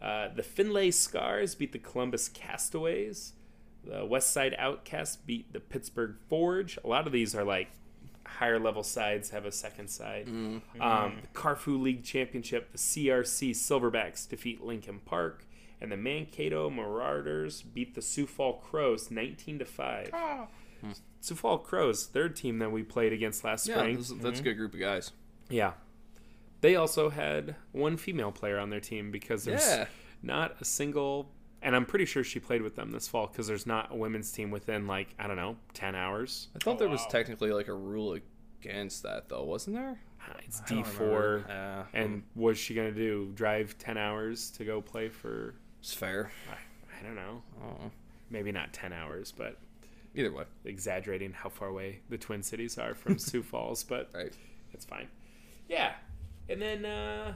Uh, the Findlay Scars beat the Columbus Castaways. The West Side Outcasts beat the Pittsburgh Forge. A lot of these are like higher level sides have a second side. Mm-hmm. Um, the Carfu League Championship, the CRC Silverbacks defeat Lincoln Park, and the Mankato Marauders beat the Sioux Falls Crows 19 to 5. Hmm. Sioux Falls Crows, third team that we played against last Yeah, spring. that's, that's a mm-hmm. good group of guys. Yeah. They also had one female player on their team because there's Yeah. not a single and I'm pretty sure she played with them this fall because there's not a women's team within like I don't know ten hours. I thought there was technically like a rule against that though, wasn't there? Ah, It's D four, Yeah. and what's she gonna do? Drive ten hours to go play for? It's fair. I, I don't know. Oh. Maybe not ten hours, but Either way. exaggerating how far away the Twin Cities are from [LAUGHS] Sioux Falls, but Right. it's fine. Yeah, and then uh,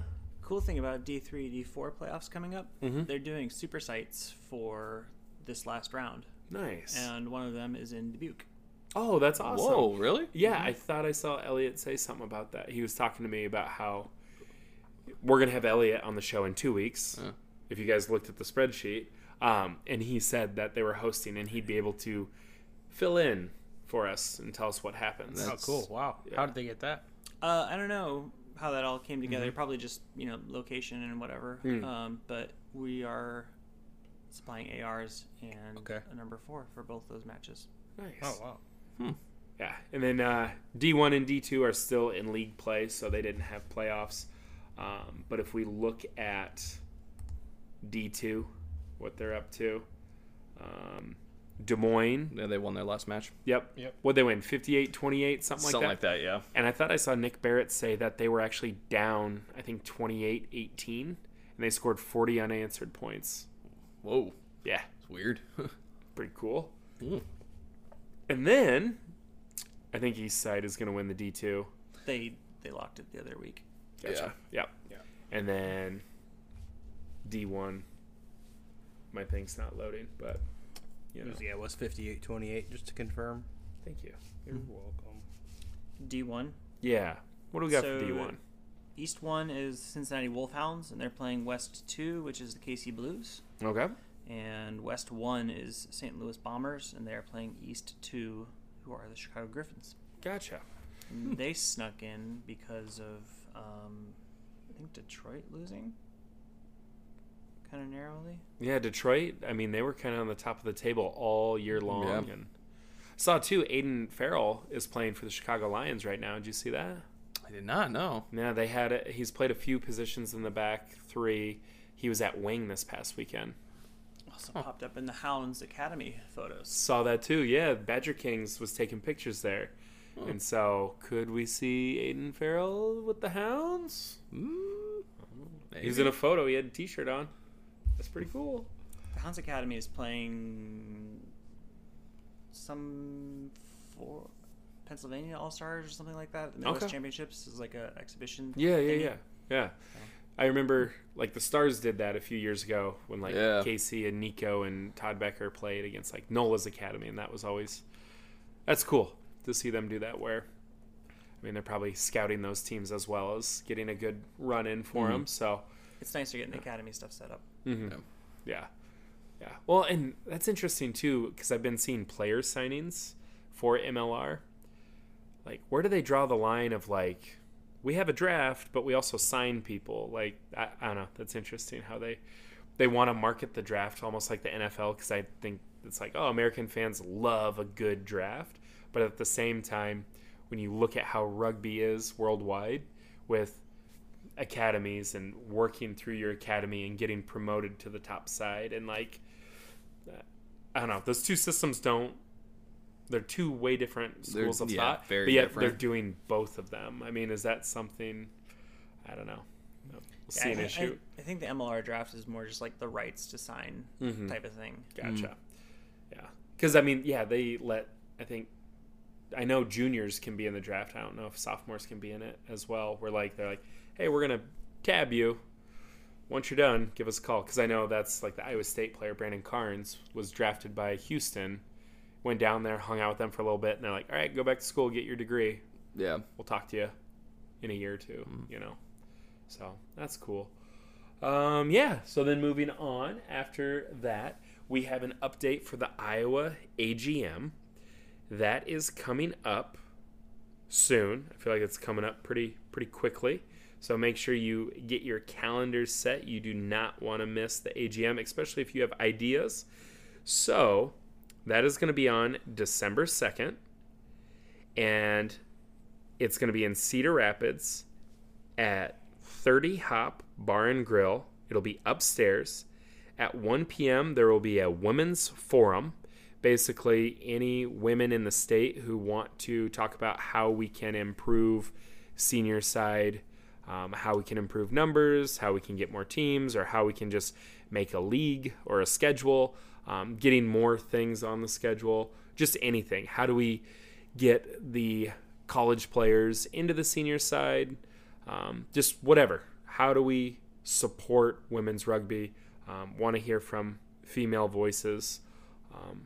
Cool thing about D3, D4 playoffs coming up, Mm-hmm. they're doing super sites for this last round, nice. and one of them is in Dubuque. oh, that's awesome. Whoa, really? Yeah, I thought I saw Elliot say something about that. He was talking to me about how we're gonna have Elliot on the show in two weeks. If you guys looked at the spreadsheet, um, and he said that they were hosting, and he'd be able to fill in for us and tell us what happens. Oh, cool! Wow. How did they get that? Uh, I don't know how that all came together. Mm-hmm. Probably just you know location and whatever. Hmm. Um, but we are supplying ARs and Okay. a number four for both those matches. Nice. Oh wow. Yeah, and then uh, D1 and D2 are still in league play, so they didn't have playoffs. Um, but if we look at D2, what they're up to, um, Des Moines. Yeah, they won their last match. Yep. Yep. What'd they win? 58 28, something like Something that? Something like that, yeah. And I thought I saw Nick Barrett say that they were actually down, I think 28 18, and they scored 40 unanswered points. Whoa. Yeah, It's weird. [LAUGHS] pretty cool. Mm. And then I think East Side is going to win the D2. They they locked it the other week. Gotcha. Yep. Yeah. And then D1. My thing's not loading, but you It know. was, yeah, it was 58-28, just to confirm. Thank you. You're welcome. D one. Yeah. What do we got So- for D1? East one is Cincinnati Wolfhounds, and they're playing West two, which is the KC Blues. Okay. And West one is St. Louis Bombers, and they're playing East two, who are the Chicago Griffins. Gotcha. And they snuck in because of um, I think Detroit losing, kind of narrowly. Yeah, Detroit. I mean, they were kind of on the top of the table all year long. Yeah. And saw too. Aiden Farrell is playing for the Chicago Lions right now. Did you see that? I did not know. Yeah, they had it. He's played a few positions in the back three. He was at wing this past weekend. Also popped up in the Hounds Academy photos. Saw that too. Yeah, Badger Kings was taking pictures there. And so, could we see Aiden Farrell with the Hounds? Hmm. He's in a photo. He had a T-shirt on. That's pretty cool. The Hounds Academy is playing some for Pennsylvania All Stars or something like that. The Midwest Okay. Championships is like a exhibition. Yeah, yeah, thingy. yeah, yeah. I remember like the Stars did that a few years ago when like Yeah. Casey and Nico and Todd Becker played against like Nola's Academy, and that was always that's cool to see them do that. Where I mean, they're probably scouting those teams as well as getting a good run in for mm-hmm. them. So It's nice to get the academy stuff set up. Mm-hmm. yeah, yeah. Well, and that's interesting too because I've been seeing player signings for MLR. Like, where do they draw the line of like, we have a draft, but we also sign people? Like, I, I don't know. That's interesting how they they want to market the draft almost like the NFL because I think it's like, oh, American fans love a good draft, but at the same time, when you look at how rugby is worldwide, with academies and working through your academy and getting promoted to the top side and like I don't know those two systems don't they're two way different They're- schools of yeah, thought very but yet different. they're doing both of them I mean is that something I don't know we'll see Yeah, an I- issue I, I think the MLR draft is more just like the rights to sign Mm-hmm. type of thing. Gotcha. Yeah. Because, I mean, yeah, they let, I think, I know juniors can be in the draft. I don't know if sophomores can be in it as well. Where, like, they're like, hey, we're going to tab you, once you're done, give us a call because I know that's like the Iowa State player Brandon Carnes was drafted by Houston. Went down there, hung out with them for a little bit, and they're like, "All right, go back to school, get your degree. Yeah. We'll talk to you in a year or 2 You know, so that's cool. Um, yeah. So then moving on after that, we have an update for the Iowa AGM that is coming up soon. I feel like it's coming up pretty pretty quickly. So make sure you get your calendars set. You do not want to miss the AGM, especially if you have ideas. So that is going to be on December 2nd. And it's going to be in Cedar Rapids at 30 Hop Bar and Grill. It'll be upstairs. At 1 p.m., there will be a women's forum. Basically, any women in the state who want to talk about how we can improve senior side, um, how we can improve numbers, how we can get more teams, or how we can just make a league or a schedule, um, getting more things on the schedule, just anything. How do we get the college players into the senior side? Um, just whatever. How do we support women's rugby? Um, want to hear from female voices um,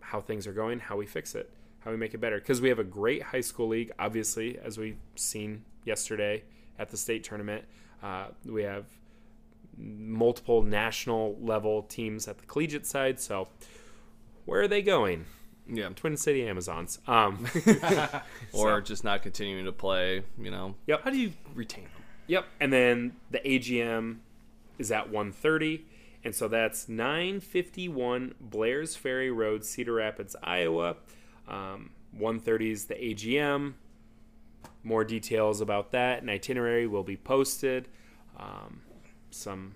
how things are going, how we fix it, how we make it better. Because we have a great high school league, obviously, as we've seen yesterday at the state tournament. Uh, we have multiple national level teams at the collegiate side. So, where are they going? Yeah. Twin City Amazons. Um, [LAUGHS] [LAUGHS] Or just not continuing to play, you know. Yep. How do you retain them? Yep. And then the AGM is at 1:30, and so that's 951 Blair's Ferry Road, Cedar Rapids, Iowa. Um, 1:30 is the AGM. More details about that and itinerary will be posted. Um, some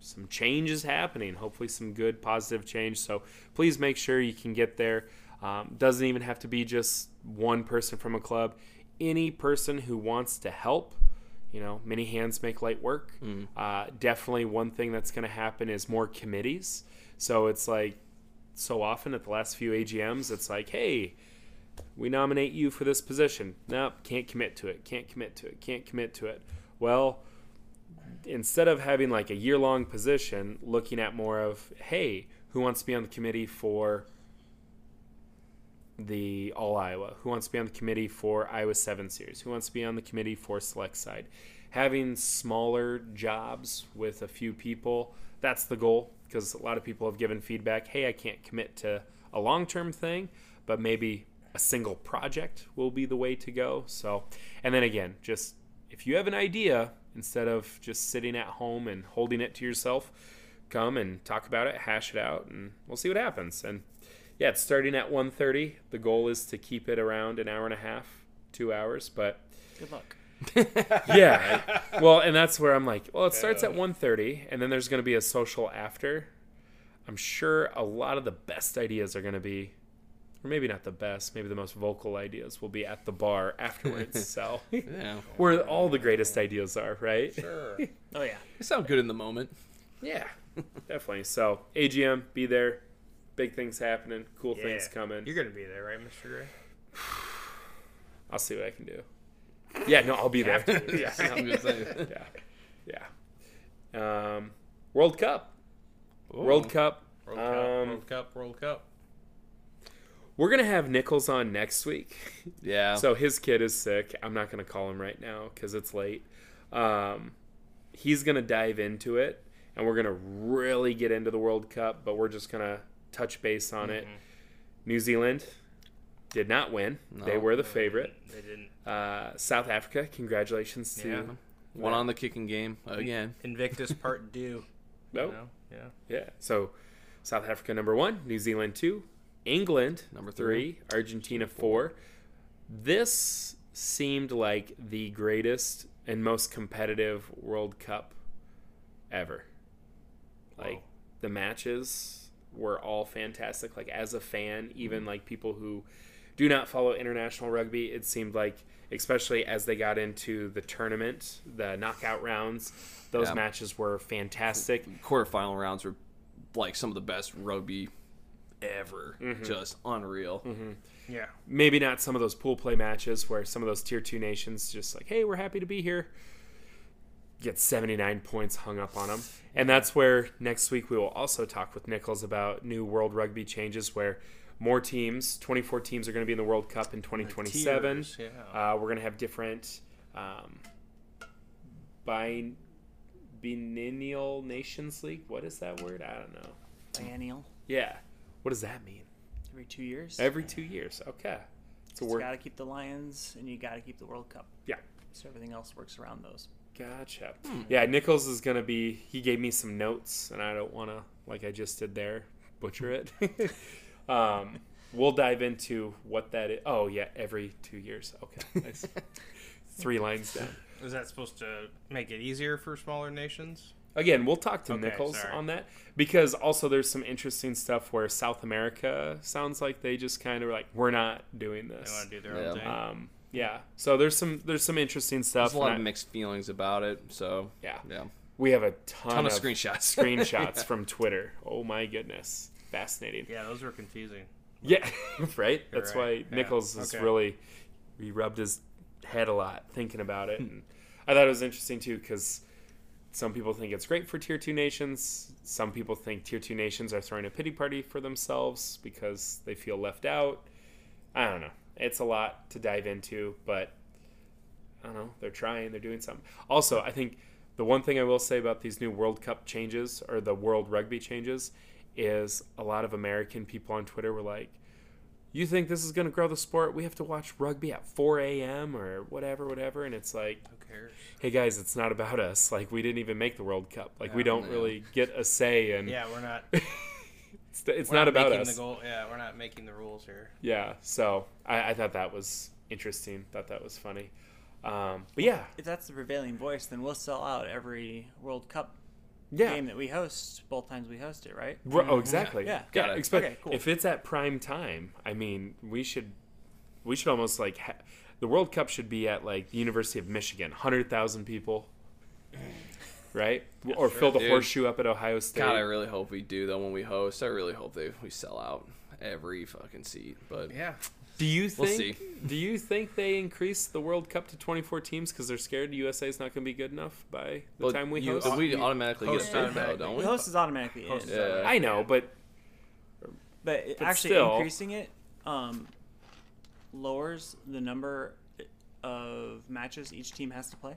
some change is happening. Hopefully, some good positive change. So please make sure you can get there. Um, doesn't even have to be just one person from a club. Any person who wants to help, you know, many hands make light work. Uh, definitely, one thing that's going to happen is more committees. So it's like so often at the last few AGMs, it's like, hey, we nominate you for this position. Nope, can't commit to it. Can't commit to it. Can't commit to it. Well, instead of having like a year long position, looking at more of, hey, who wants to be on the committee for the All Iowa? Who wants to be on the committee for Iowa 7 Series? Who wants to be on the committee for Select Side? Having smaller jobs with a few people, that's the goal because a lot of people have given feedback hey, I can't commit to a long term thing, but maybe a single project will be the way to go. So, and then again, just if you have an idea, instead of just sitting at home and holding it to yourself, come and talk about it, hash it out, and we'll see what happens. And yeah, it's starting at 1.30. The goal is to keep it around an hour and a half, two hours, but Good luck. [LAUGHS] yeah. Well, and that's where I'm like, well, it starts at 1.30, and then there's going to be a social after. I'm sure a lot of the best ideas are going to be, or maybe not the best, maybe the most vocal ideas will be at the bar afterwards. [LAUGHS] so, Yeah. where all the greatest ideas are, right? Sure. [LAUGHS] Oh yeah. They sound good in the moment. Yeah, definitely. So, AGM, be there. Big things happening, cool things coming. You're gonna be there, right, Mr. Gray? [SIGHS] I'll see what I can do. Yeah, no, I'll be there. Have [LAUGHS] yeah, I'm gonna say. yeah, yeah. Um, World Cup. World Cup. World Cup. Um, World Cup. World Cup. We're gonna have Nichols on next week. [LAUGHS] Yeah. So his kid is sick. I'm not gonna call him right now because it's late. Um, he's gonna dive into it, and we're gonna really get into the World Cup. But we're just gonna touch base on it. New Zealand did not win. They were the favorite. They didn't. Uh, South Africa, congratulations to Yeah. One on the kicking game again. Invictus [LAUGHS] Part Due. No. You know? Yeah. Yeah. So South Africa number one, New Zealand two, England Number mm-hmm. three, Argentina four. This seemed like the greatest and most competitive World Cup ever. Like the matches were all fantastic. Like as a fan, even mm-hmm. like people who do not follow international rugby, it seemed like especially as they got into the tournament, the knockout rounds, those Yeah. matches were fantastic. Quarterfinal rounds were like some of the best rugby ever. Just unreal. Yeah. maybe not some of those pool play matches where some of those tier two nations just like, hey, we're happy to be here. get 79 points hung up on them. And that's where next week we will also talk with Nichols about new World Rugby changes where more teams, 24 teams, are going to be in the World Cup in 2027. tiers, yeah. uh, we're going to have different um, bi- biennial nations league. What is that word? I don't know. Biennial. Yeah. What does that mean? Every two years. Every two years. Okay. So you got to keep the Lions and you got to keep the World Cup. yeah. So everything else works around those. Gotcha. Yeah, Nichols is gonna be. He gave me some notes, and I don't want to, like I just did there, butcher it. [LAUGHS] um, we'll dive into what that is. Oh yeah, every two years. Okay, [LAUGHS] nice. Three lines down. Is that supposed to make it easier for smaller nations? Again, we'll talk to Okay, Nichols sorry. on that because also there's some interesting stuff where South America sounds like they just kind of like we're not doing They this. want to do their Yeah. own thing. Um, yeah. So there's some there's some interesting stuff. There's a lot of I- mixed feelings about it. So Yeah. yeah. We have a ton, Ton of screenshots. [LAUGHS] screenshots from Twitter. Oh my goodness, fascinating. yeah, those were confusing. Yeah, [LAUGHS] right. That's right. why Yeah, Nichols is okay. really he rubbed his head a lot thinking about it, and I thought it was interesting too because some people think it's great for tier two nations. Some people think tier two nations are throwing a pity party for themselves because they feel left out. I don't know. It's a lot to dive into, but I don't know. They're trying. They're doing something. Also, I think the one thing I will say about these new World Cup changes or the World Rugby changes is a lot of American people on Twitter were like, "You think this is going to grow the sport? We have to watch rugby at 4 a.m. or whatever, whatever." And it's like, Who cares? hey guys, it's not about us. Like we didn't even make the World Cup. Like we don't Yeah. really get a say, and Yeah, we're not. [LAUGHS] it's, it's We're not, about us. The goal. Yeah, we're not making the rules here. Yeah. So I, I thought that was interesting. Thought that was funny. Um, but yeah, If that's the prevailing voice, then we'll sell out every World Cup yeah. game that we host, both times we host it, right? Ru- Oh, mm-hmm. exactly. Yeah. Yeah. Got it. expect- Okay, cool. If it's at prime time, I mean, we should, we should almost like, ha- the World Cup should be at like the University of Michigan, hundred thousand people, right? [LAUGHS] or fill the Dude. horseshoe up at Ohio State. God, I really hope we do though when we host. I really hope they we sell out every fucking seat. But Yeah. Do you We'll think? Do you think they increase the World Cup to twenty four teams because they're scared USA is not going to be good enough by the Well, time we you- host? we automatically Host get a though, don't The we? host is automatically in. Host is Yeah. I know, but But, But actually still- increasing it um, lowers the number of matches each team has to play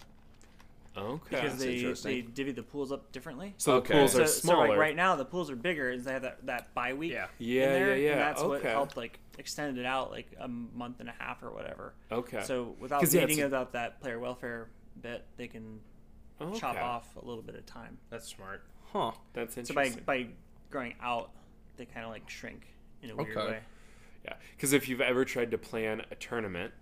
okay. because That's they, interesting. they divvy the pools up differently. so Okay. the pools are so smaller. like right now the pools are bigger and they have that, that bye week Yeah. Yeah, in there, yeah, yeah. and that's what Okay. helped like extend it out like a month and a half or whatever Okay. so without 'Cause, yeah, meeting about that player welfare bit they can chop Okay. off a little bit of time That's smart. Huh. That's interesting. so by interesting. by growing out they kind of like shrink in a weird Okay. way Yeah, because if you've ever tried to plan a tournament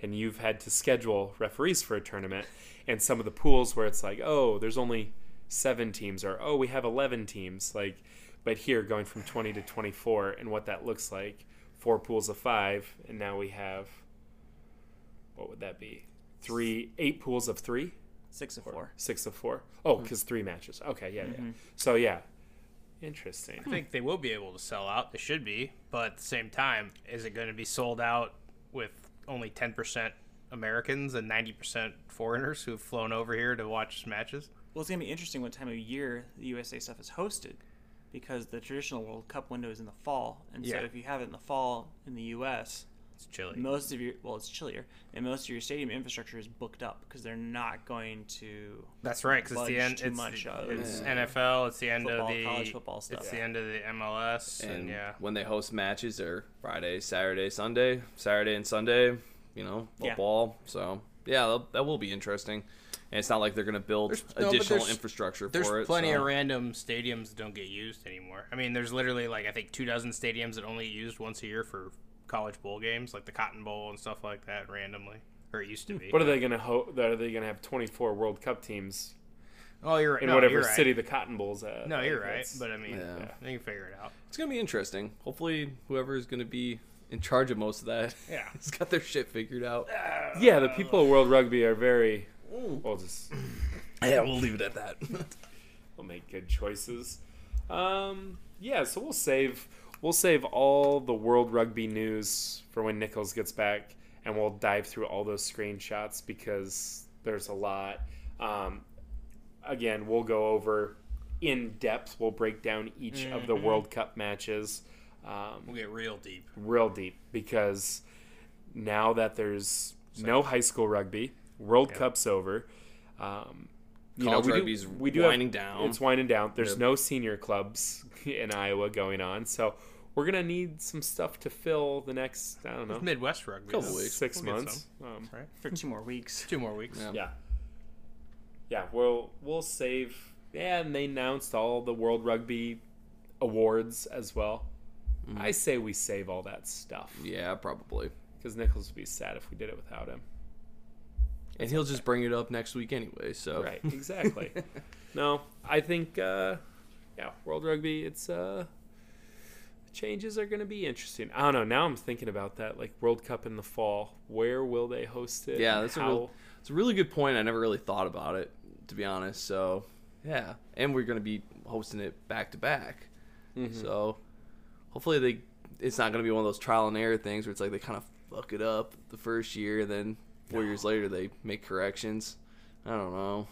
and you've had to schedule referees for a tournament, and some of the pools where it's like, oh, there's only seven teams, or oh, we have 11 teams, like, but here going from 20 to 24, and what that looks like, four pools of five, and now we have, what would that be? Three, eight pools of three, six of four six of four. Oh, mm-hmm. because three matches. Okay, yeah, yeah. Mm-hmm. So yeah, interesting. I think they will be able to sell out. They should be, but at the same time, is it going to be sold out with only ten percent Americans and ninety percent foreigners who've flown over here to watch matches? Well, it's gonna be interesting what time of year the USA stuff is hosted, because the traditional World Cup window is in the fall, and Yeah. so if you have it in the fall in the U.S., It's chilly. most of your well, it's chillier, and most of your stadium infrastructure is booked up because they're not going to. That's right, because it's the end. too It's, much the- of it's it. NFL. It's the end Football, of the college football stuff. It's the end of the MLS, and, And yeah, when they host matches, they're Friday, Saturday, Sunday, Saturday and Sunday. You know, Yeah. football. So yeah, that, that will be interesting. And it's not like they're going to build There's- no, additional there's- infrastructure there's for it. plenty so. of random stadiums that don't get used anymore. I mean, there's literally like I think two dozen stadiums that only get used once a year for college bowl games, like the Cotton Bowl and stuff like that, randomly, or it used to be. What are they going to hope? Are they going to have 24 World Cup teams Oh, you're right. in no, whatever you're right. city the Cotton Bowl's at? No, you're right. that's- But I mean, Yeah. they can figure it out. It's going to be interesting. Hopefully, whoever is going to be in charge of most of that [LAUGHS] Yeah. has got their shit figured out. [LAUGHS] yeah, the people of World Rugby are very. We'll just [LAUGHS] Yeah, we'll leave it at that. we'll make good choices. Um, yeah, so we'll save we'll save all the World Rugby news for when Nichols gets back, and we'll dive through all those screenshots because there's a lot. Um, again, we'll go over in depth. We'll break down each of the Mhm. World Cup matches. Um, We'll get real deep. real deep because now that there's no high school rugby, World Cup's over. Um, you College we do- we do winding have, down. It's winding down. There's Yep. no senior clubs [LAUGHS] in Iowa going on, so we're gonna need some stuff to fill the next. I don't know, It's Midwest rugby. couple weeks, six We'll months. Um, right? For two more weeks. [LAUGHS] Two more weeks. Yeah. yeah, yeah. We'll we'll save. Yeah, and they announced all the World Rugby awards as well. I say we save all that stuff Yeah, probably. because Nichols would be sad if we did it without him. And he'll just bring it up next week anyway. So Right, exactly. [LAUGHS] no, I think uh yeah, World Rugby it's uh changes are going to be interesting. I don't know. Now I'm thinking about that like World Cup in the fall. Where will they host it? Yeah, that's a real, it's a really good point. I never really thought about it, to be honest. So, yeah, and we're gonna be hosting it back to back. Mm-hmm. So, hopefully they, it's not gonna be one of those trial and error things where it's like they kind of fuck it up the first year, and then four years later they make corrections. I don't know.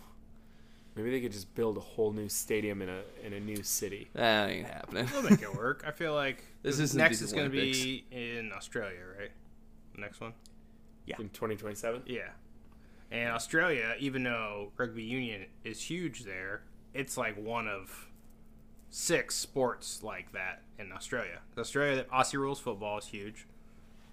Maybe they could just build a whole new stadium in a in a new city. That ain't happening. We'll make it work. I feel like [LAUGHS] This isn't next is going to be in Australia, right? The next one. Yeah. In 2027? Yeah. And Australia, even though rugby union is huge there, it's like one of six sports like that in Australia. Australia, Aussie rules football is huge.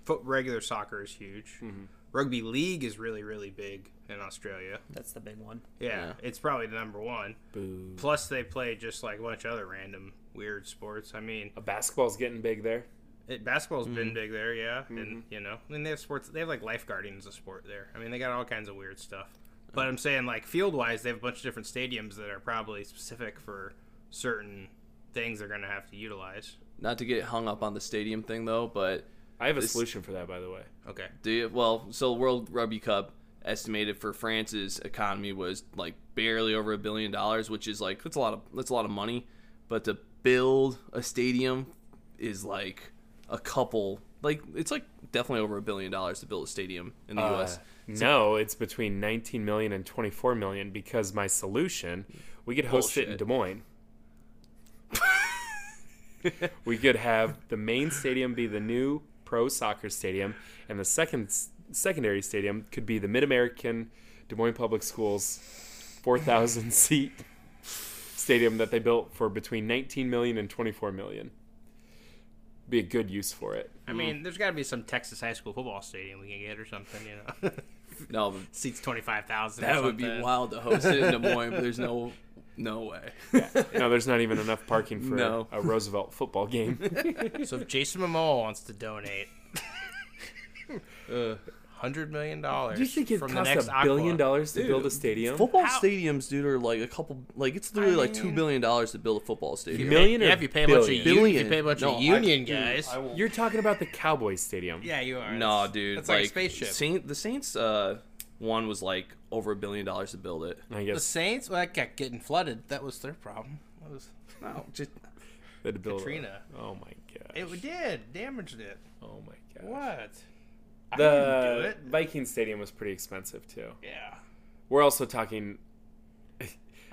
Foot regular soccer is huge. Mm-hmm. Rugby league is really really big in Australia. That's the big one. Yeah, Yeah. it's probably the number one. Boo. Plus, they play just like a bunch of other random weird sports. I mean, A basketball's getting big there. it, basketball's Mm-hmm. been big there, yeah, and you know, I mean they have sports. They have like lifeguarding as a sport there. I mean they got all kinds of weird stuff. But I'm saying like field wise, they have a bunch of different stadiums that are probably specific for certain things they're gonna have to utilize. Not to get hung up on the stadium thing though, but I have a This- solution for that, by the way. Okay. Do you, well, so World Rugby Cup estimated for France's economy was like barely over a billion dollars, which is like that's a lot of that's a lot of money. But to build a stadium is like a couple, like it's like definitely over a billion dollars to build a stadium in the Uh, U.S. no, it's between 19 million and 24 million because my solution, we could host it in Des Moines. [LAUGHS] we could have the main stadium be the new pro soccer stadium, and the second secondary stadium could be the Mid American Des Moines Public Schools 4,000 [LAUGHS] seat stadium that they built for between 19 million and 24 million. Be a good use for it. I mean, there's got to be some Texas high school football stadium we can get or something, you know. [LAUGHS] No, Seats twenty five thousand. that would be wild to host it in Des Moines. But there's no, no way. [LAUGHS] No, there's not even enough parking for No. a Roosevelt football game. [LAUGHS] So if Jason Momoa wants to donate [LAUGHS] Uh, hundred million dollars, Do you think it from costs the next a billion dollars to build a stadium? Football How- stadiums, dude, are like a couple. Like it's literally like two billion dollars to build a football stadium. Million or Yeah, if you pay a bunch of billion? u- if you Billion. pay a bunch No, of I- union dude, guys. I will- You're talking about the Cowboys Stadium. yeah, you are. No, That's- dude. That's like, a spaceship. Saint, the Saints uh, one was like over a billion dollars to build it. I the Saints, well, that kept getting flooded. That was their problem. That was No, [LAUGHS] just they had to build. a- Katrina. oh my god. it did damaged it. Oh my god. What? I didn't do The it. Viking Stadium was pretty expensive too. Yeah, We're also talking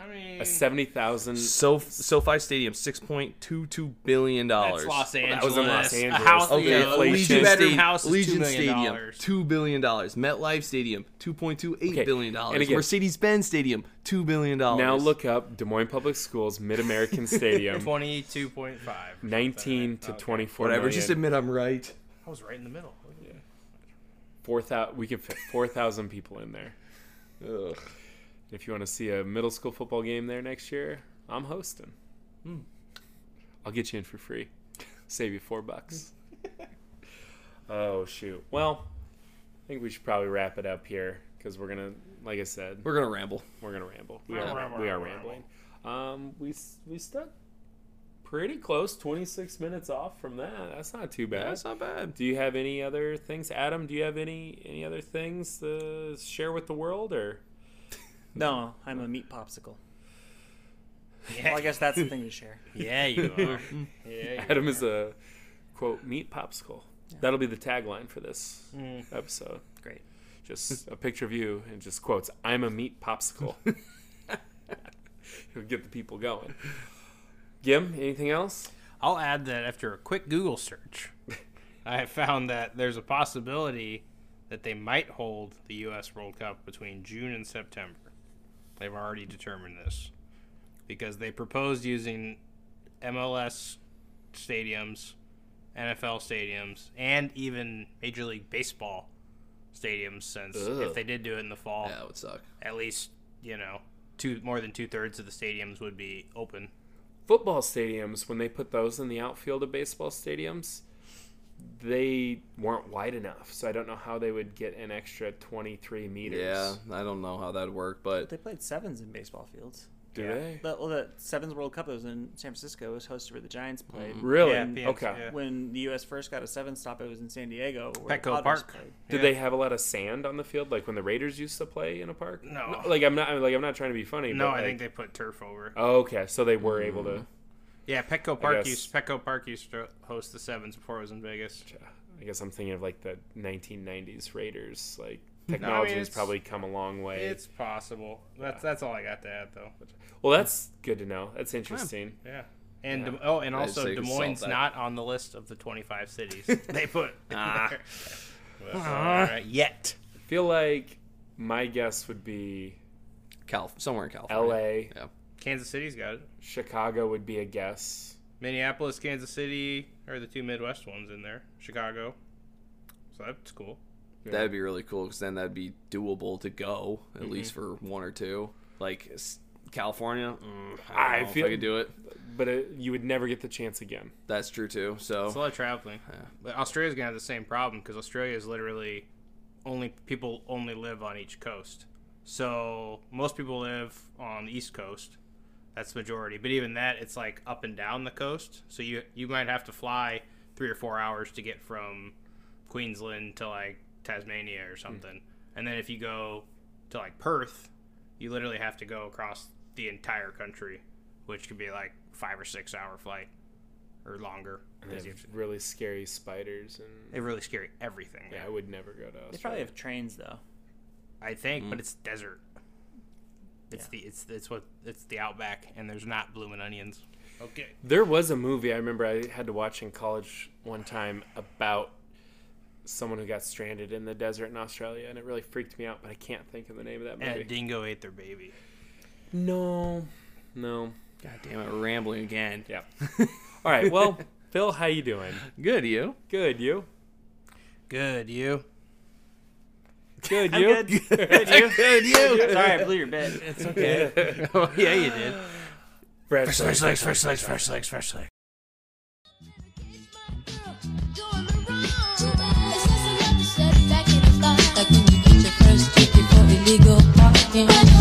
I mean, a seventy thousand. so SoFi Stadium six point two two billion dollars. Los Angeles. that was in Los A house, Okay, yeah, a inflation. two Stadium, house is Legion two million Stadium, dollars. two billion dollars. MetLife Stadium, two point two eight Okay, billion and dollars. again- Mercedes Benz Stadium, two billion dollars. Now look up Des Moines Public Schools Mid American Stadium, [LAUGHS] Twenty-two point five. nineteen to twenty four. whatever. Just admit I'm right. I was right in the middle. four thousand. We could fit four thousand people in there. Ugh. If you want to see a middle school football game there next year, I'm hosting. I'll get you in for free. Save you four bucks. [LAUGHS] oh shoot. Well, I think we should probably wrap it up here because we're gonna, like I said, We're gonna ramble. we're gonna ramble. We are, we are rambling. Um, we we stuck pretty close, 26 minutes off from that. That's not too bad. That's not bad. Do you have any other things, Adam? Do you have any any other things to share with the world, or No, I'm a meat popsicle. Yeah, Well, I guess that's the thing to share. [LAUGHS] yeah, you [LAUGHS] are. Hmm. yeah, you Adam is a quote meat popsicle. That'll be the tagline for this mm. episode. Great. just a picture of you, and just quotes, "I'm a meat popsicle." [LAUGHS] It'll get the people going. Gim, anything else? I'll add that after a quick Google search, I have found that there's a possibility that they might hold the U.S. World Cup between June and September. They've already determined this because they proposed using MLS stadiums, NFL stadiums, and even Major League Baseball stadiums. Since Ugh. if they did do it in the fall, Yeah, it would suck. at least you know two more than two thirds of the stadiums would be open. Football stadiums, when they put those in the outfield of baseball stadiums, they weren't wide enough. So I don't know how they would get an extra 23 meters. Yeah, I don't know how that'd work, but They played sevens in baseball fields. Do they? The, well, the Sevens World Cup that was in San Francisco was hosted where the Giants mm-hmm. played. Really? Yeah, And Okay. yeah. When the U.S. first got a seven stop, it was in San Diego. Petco Park. Played. Did Yeah. they have a lot of sand on the field, like when the Raiders used to play in a park? No. like I'm not. Like I'm not trying to be funny. No, but, I like- think they put turf over. Oh, okay, so they were mm-hmm. able to. Yeah, Petco Park used Petco Park used to host the sevens before it was in Vegas. I guess I'm thinking of like the 1990s Raiders. Like [LAUGHS] technology has probably come a long way. It's possible. That's that's all I got to add though. well, that's good to know. That's interesting. Yeah. And Yeah. Des- oh, and also Des Moines that. not on the list of the 25 cities [LAUGHS] they put. Ah. But, [LAUGHS] all right, yet. I feel like my guess would be Cal- somewhere in California. L.A. Yeah. Kansas City's got it. Chicago would be a guess. Minneapolis, Kansas City are the two Midwest ones in there. Chicago. So that's cool. That'd be really cool because then that'd be doable to go at Mm-hmm. least for one or two. Like California, mm, I, I don't know feel- if I could do it. But it, you would never get the chance again. That's true too. So It's a lot of traveling. But Australia's gonna have the same problem because Australia is literally only people only live on each coast. So most people live on the east coast. That's majority. But even that, it's like up and down the coast. So you you might have to fly three or four hours to get from Queensland to like Tasmania or something. And then if you go to like Perth, you literally have to go across the entire country, which could be like five or six hour flight or longer. And they have have to- really scary spiders and they really scary everything. yeah, I would never go to Australia. They probably have trains though. I think, Mm. but it's desert. It's Yeah. the it's it's what it's the outback, and there's not blooming onions. Okay. There was a movie I remember I had to watch in college one time about someone who got stranded in the desert in Australia, and it really freaked me out. But I can't think of the name of that And movie. a dingo ate their baby. no, no. God damn it, we're rambling again. Yeah. All right. Well, [LAUGHS] Phil, how you doing? Good, you? Good. You? Good, you. Good. I'm You? good. good, you. Good, you. Sorry, I blew your bed. It's okay. oh, yeah, you did. Fresh legs, fresh legs, fresh legs, fresh legs. Like when you get your first ticket for illegal parking.